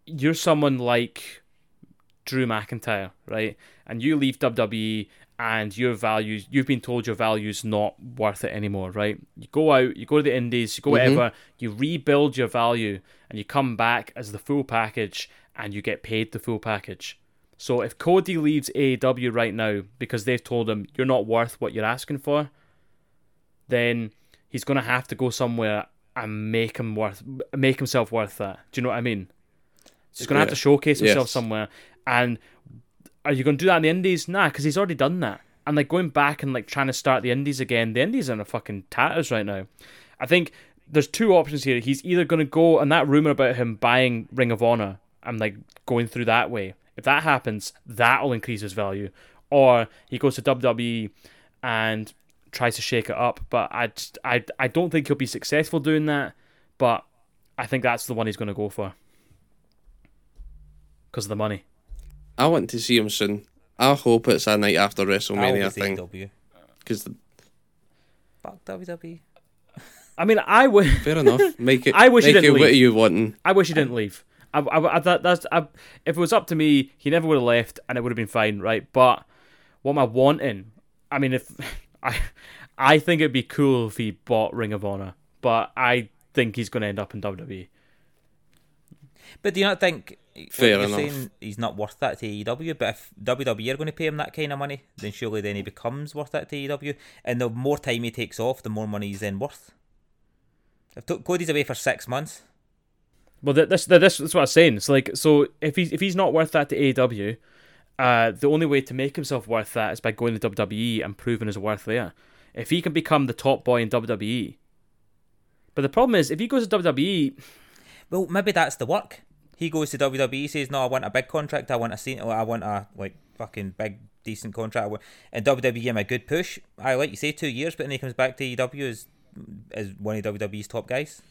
you're someone like Drew McIntyre, right? And you leave WWE and your values you've been told your values not worth it anymore, right? You go out, you go to the indies, you go mm-hmm. whatever, you rebuild your value and you come back as the full package and you get paid the full package. So if Cody leaves AEW right now because they've told him you're not worth what you're asking for, then he's gonna have to go somewhere and make him worth make himself worth that. Do you know what I mean? He's gonna have to showcase himself Yes. somewhere. And are you gonna do that in the Indies? Nah, because he's already done that. And like going back and like trying to start the Indies again, the Indies are in a fucking tatters right now. I think there's two options here. He's either gonna go and that rumor about him buying Ring of Honor and like going through that way. If that happens, that'll increase his value. Or he goes to WWE and tries to shake it up. But I, just, I, I don't think he'll be successful doing that. But I think that's the one he's going to go for because of the money. I want to see him soon. I hope it's a night after WrestleMania Always thing AEW. because Fuck WWE. I mean, I would. fair enough. Make it. I wish he didn't it what leave. you wanting. I wish he didn't leave. I, I, I, that, that's I, if it was up to me, he never would have left, and it would have been fine, right? But what am I wanting? I mean, if I, I think it'd be cool if he bought Ring of Honor, but I think he's going to end up in. WWE. But do you not think Fair you're enough. saying he's not worth that to AEW? But if WWE are going to pay him that kind of money, then surely then he becomes worth that to AEW. And the more time he takes off, the more money he's then worth. If to- Cody's away for six months, Well, th- this, th- this, that's what I'm saying. It's like, so if he's if he's not worth that to AEW, uh, the only way to make himself worth that is by going to WWE and proving his worth there. If he can become the top boy in WWE, but the problem is if he goes to WWE, well, maybe that's the work. He goes to WWE, says, "No, I want a big contract. I want a scene. I want a like fucking big, decent contract." And WWE give him a good push. I like you say two years, but then he comes back to AEW as as one of WWE's top guys.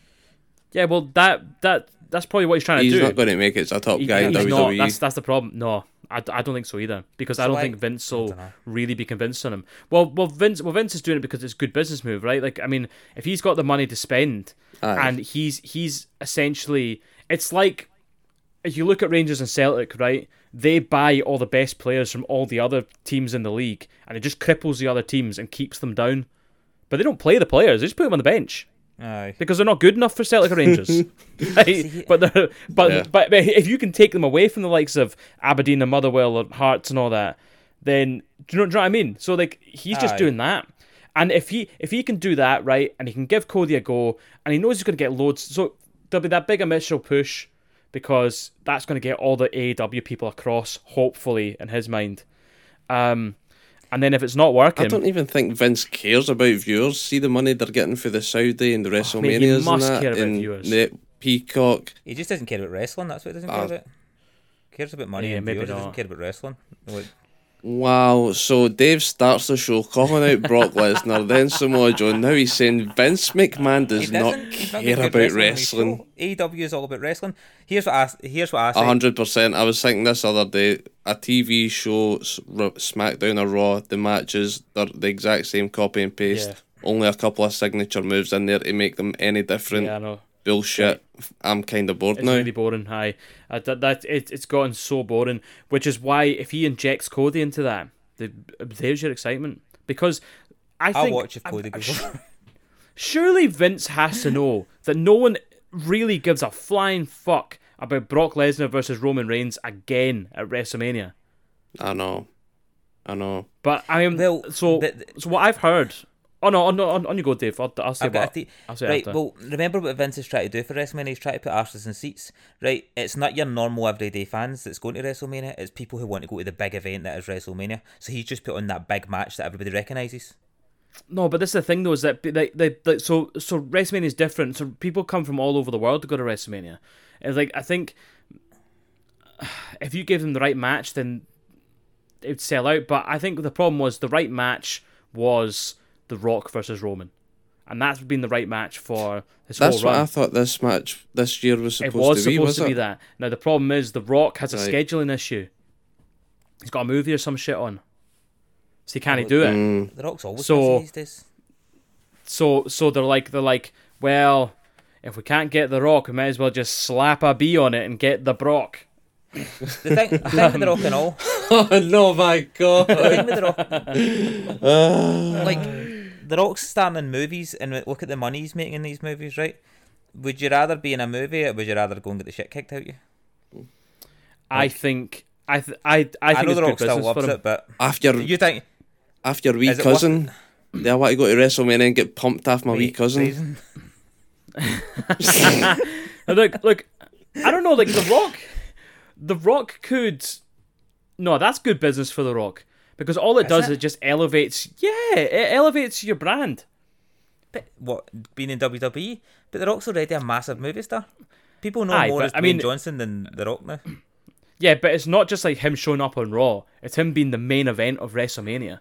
Yeah, well that that that's probably what he's trying He's to do. He's not going to make it as a top He- guy in not. WWE. That's that's the problem. No, I, I don't think so either. Because I don't I- think Vince will really be convinced on him. Well, well, Vince, well, Vince is doing it because it's a good business move, right? Like, I mean, if he's got the money to spend, Aye. and he's he's essentially, it's like if you look at Rangers and Celtic, right? They buy all the best players from all the other teams in the league, and it just cripples the other teams and keeps them down. But they don't play the players; they just put them on the bench Aye. because they're not good enough for Celtic or Rangers. right? But they're, but, Yeah. but but if you can take them away from the likes of Aberdeen and Motherwell and Hearts and all that, then do you know, do you know what I mean? So like he's just Aye. doing that. And if he if he can do that right, and he can give Cody a go, and he knows he's going to get loads, so there'll be that big initial push because that's going to get all the AEW people across, hopefully in his mind. Um, and then if it's not working, I don't even think Vince cares about viewers. See the money they're getting for the Saudi and the WrestleManias mate, WrestleManias he and must that, care about and viewers. the Peacock. He just doesn't care about wrestling. That's what he doesn't care Ah. about. Cares about money Yeah, and maybe viewers. He not. doesn't care about wrestling. Like, Wow, so Dave starts the show calling out Brock Lesnar, then Samoa Joe. Now he's saying Vince McMahon does not doesn't. He's not care about good wrestling. show. AEW is all about wrestling. Here's what I. Here's what I say. A hundred percent. I was thinking this other day. A TV show, SmackDown or Raw, the matches they're the exact same copy and paste. Yeah. Only a couple of signature moves in there to make them any different. yeah, I know. Bullshit. I'm kind of bored It's now. really boring. Hi, uh, that, that it, it's gotten so boring. Which is why if he injects Cody into that, the, there's your excitement. Because I I'll think watch if Cody I'm goes. sh- surely Vince has to know that no one really gives a flying fuck about Brock Lesnar versus Roman Reigns again at WrestleMania. I know. I know. But I mean, Well, so the- the- so what I've heard. Oh no, on, on, on you go, Dave. I'll, I'll say I've got what. a the- I'll say right, after. well, remember what Vince is trying to do for WrestleMania? He's trying to put arses in seats. Right, it's not your normal everyday fans that's going to WrestleMania. It's people who want to go to the big event that is WrestleMania. So he's just put on that big match that everybody recognises. No, but this is the thing though, is that they, they, they so so WrestleMania is different. So people come from all over the world to go to WrestleMania. It's like I think if you give them the right match, then it would sell out. But I think the problem was the right match was The Rock versus Roman, and that's been the right match for this That's whole what. I thought this match this year was it supposed was to be. supposed was to it? be that. Now the problem is The Rock has a Right. scheduling issue. He's got a movie or some shit on, so he can't do it. Mm, The Rock's always So- busy these days. So so they're like they're like, well, if we can't get the Rock, we might as well just slap a B on it and get the Brock. The thing, the thing with The Rock and all, oh no, my god! the thing with The Rock, like, The Rock's starting in movies and look at the money he's making in these movies, right? Would you rather be in a movie or would you rather go and get the shit kicked out of you? I think I th- I I think I, know it's The good Rock still business loves for him. it, but after you think after wee Is it worth cousin, yeah, I want to go to WrestleMania and get pumped off my wee cousin. look look, I don't know like the Rock, the Rock could, no, that's good business for the Rock because all it Is does it? is just elevates. Yeah, it elevates your brand. But what being in WWE? But The Rock's already a massive movie star. People know Aye, more but, as I mean- Johnson than The Rock now. Yeah, but it's not just like him showing up on Raw. It's him being the main event of WrestleMania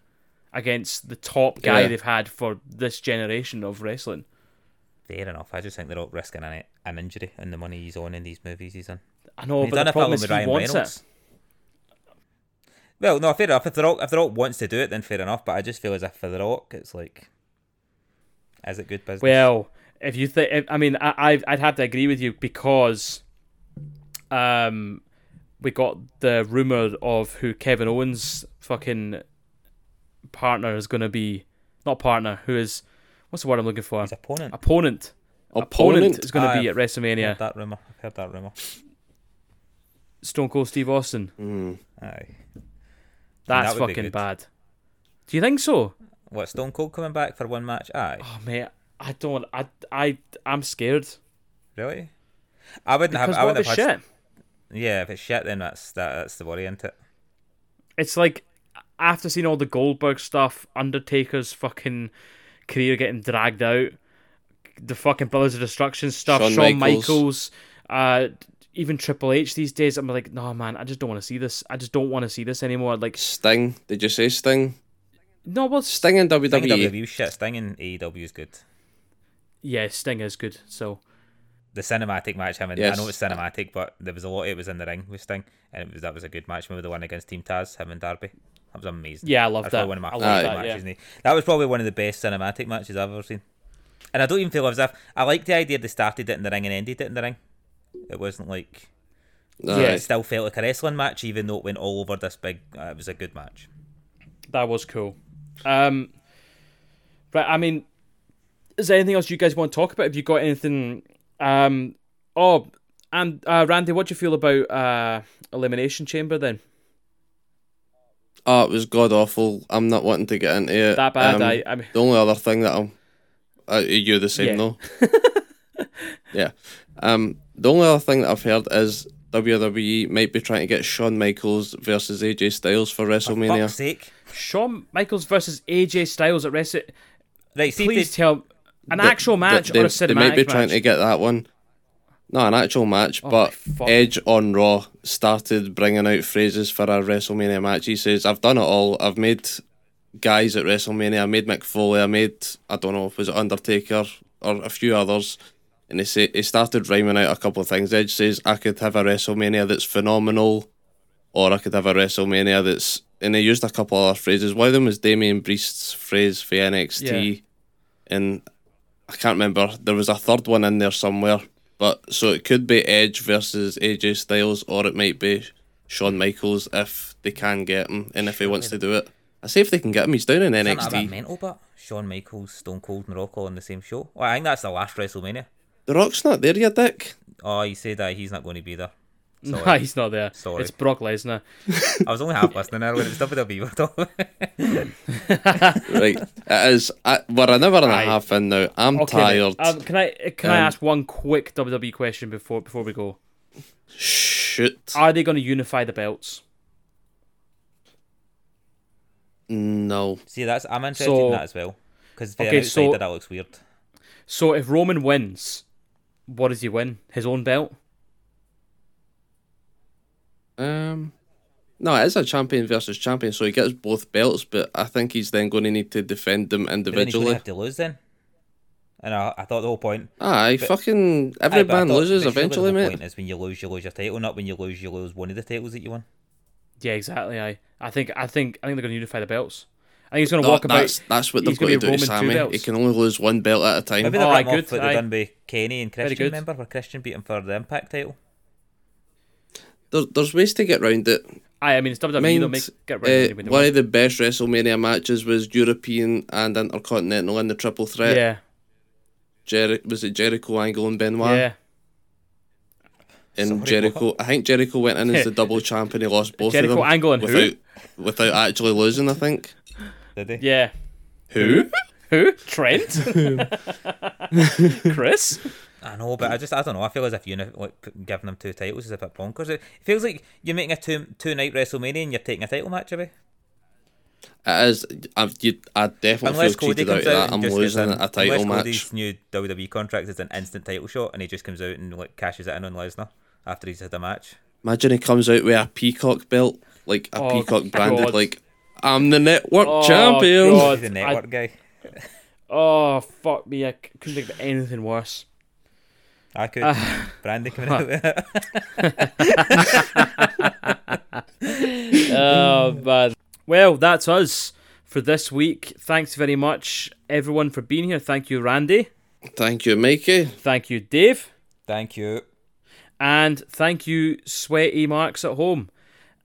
against the top guy Yeah. they've had for this generation of wrestling. Fair enough. I just think The Rock risking an, an injury and the money he's on in these movies he's in. I know, he's but done the problem is he Ryan wants Reynolds. it. Well, no, fair enough. If the Rock, if the Rock wants to do it, then fair enough. But I just feel as if for the Rock, it's like, is it good business? Well, if you think, I mean, I, I'd, I'd have to agree with you because, um, we got the rumor of who Kevin Owens' fucking partner is going to be, not partner, who is, what's the word I'm looking for? his opponent. Opponent. Opponent? is going to Ah, be at I've Heard that rumor. I've heard that rumor. Stone Cold Steve Austin. Mm. Aye. That's that fucking bad. Do you think so? What Stone Cold coming back for one match? Aye. Oh mate, I don't. I I I'm scared Really? I wouldn't because have. I what wouldn't the have had- shit? Yeah, if it's shit, then that's that, that's the worry, isn't it? It's like after seeing all the Goldberg stuff, Undertaker's fucking career getting dragged out, the fucking Brothers of Destruction stuff, Shawn Shawn, Michaels. Michaels, uh, even Triple H these days. I'm like, no man, I just don't want to see this. I just don't want to see this anymore. Like, Sting. Did you say Sting? no, well, Sting in WWE. Sting in WWE shit. Sting in AEW is good. yeah, Sting is good. So The cinematic match, I mean, Yes. I know it's cinematic, but there was a lot. It was in the ring with Sting, and it was that was a good match. Remember the one against Team Taz, him and Darby. That was amazing. yeah, I love That's that. probably one of my I favorite that. matches. Yeah. That was probably one of the best cinematic matches I've ever seen. And I don't even feel as if I like the idea they started it in the ring and ended it in the ring. It wasn't like Aye. Yeah. it still felt like a wrestling match, even though it went all over this big. Uh, it was a good match. That was cool. Um, right, I mean, is there anything else you guys want to talk about? Have you got anything? Um, oh, and uh, Randy, what do you feel about uh, Elimination Chamber then? Oh, it was god awful. I'm not wanting to get into it. That bad? Um, I, I mean, The only other thing that I'm, uh, you're the same Yeah. though. yeah. Um. The only other thing that I've heard is WWE might be trying to get Shawn Michaels versus AJ Styles for WrestleMania. For WrestleMania. fuck's sake! Shawn Michaels versus AJ Styles at Wrestle. Right, see, Please if tell an Th- actual match they, or a they might be match. trying to get that one. No, an actual match, Oh but. Edge on Raw started bringing out phrases for a WrestleMania match. He says, "I've done it all. I've made guys at WrestleMania. I made Mick Foley. I made I don't know, was it Undertaker or a few others." And he say he started rhyming out a couple of things. Edge says, "I could have a WrestleMania that's phenomenal, or I could have a WrestleMania that's." And he used a couple of other phrases. One of them was Damien Priest's phrase for NXT, and I can't remember. There was a third one in there somewhere. But so it could be Edge versus AJ Styles, or it might be Shawn Michaels if they can get him and if he wants to do it. I say if they can get him, he's down in Isn't that a bit NXT. mental, but Shawn Michaels, Stone Cold, and Rock all on the same show. Well, I think that's the last WrestleMania. The Rock's not there yet, Dick. Oh, you say that he's not going to be there. Sorry. Nah, he's not there. Sorry. It's Brock Lesnar. I was only half listening earlier. It's WWE. we're talking- right. It is. I, we're an hour and Right. a half in now. I'm Okay, tired. Um, can I can I Um, ask one quick WWE question before before we go? Shoot. Are they going to unify the belts? no. See, that's I'm interested So- in that as well because the Okay, outsider so- that looks weird. So if Roman wins, what does he win? His own belt? Um. No, it is a champion versus champion, so he gets both belts, but I think he's then going to need to defend them But then he's going individually. to have to lose then. And I, I thought the whole point. Aye, but- fucking every Aye, man thought- loses but eventually, the mate. point is when you lose, you lose your title, not when you lose, you lose one of the titles that you won. Yeah, exactly. I I think I think I think they're going to unify the belts. I think he's going to No, walk about. that's that's what they've he's got gonna do to Roman Sammy. belts. He can only lose one belt at a time. Maybe Oh, they'll aye, good, off like aye. they done by Kenny and Christian. good. Remember where Christian beat him for the Impact title? There, there's ways to get round it. Aye, I mean it's WWE. Mind, They'll make get uh, rid of anybody. one of the best WrestleMania matches was European and Intercontinental in the triple threat. yeah, Jeri- was it Jericho, Angle, and Benoit? yeah. And Sorry, Jericho, I think Jericho went in as the double champ and he lost both Jericho, of them Angle, and who? without without actually losing. I think. Did they? Yeah. Who? Who? Trent? Chris? I know, but I just I don't know. I feel as if you like giving them two titles is a bit bonkers. It feels like you're making a two two night WrestleMania and you're taking a title match away. It is. I, you, I definitely Unless feel Cody cheated out of comes out that. and I'm just losing gets in, a title unless match. Cody's new WWE contract is an instant title shot and he just comes out and like cashes it in on Lesnar after he's had a match. Imagine he comes out with a peacock belt, like a Oh, peacock branded, God. like I'm the network Oh, champion. God. He's a I- network guy. Oh fuck me! I couldn't think of anything worse. I could. Ah. Brandy coming out with oh man. Well, that's us for this week. Thanks very much, everyone, for being here. Thank you, Randy. Thank you, Mikey. Thank you, Dave. Thank you. And thank you, sweaty marks at home.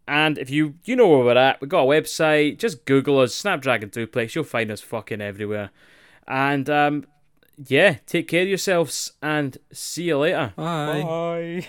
And if you you know where we're at, we've got a website. Just Google us, Snapdragon Suplex. You'll find us fucking everywhere. And um, yeah, take care of yourselves and see you later. Bye. Bye.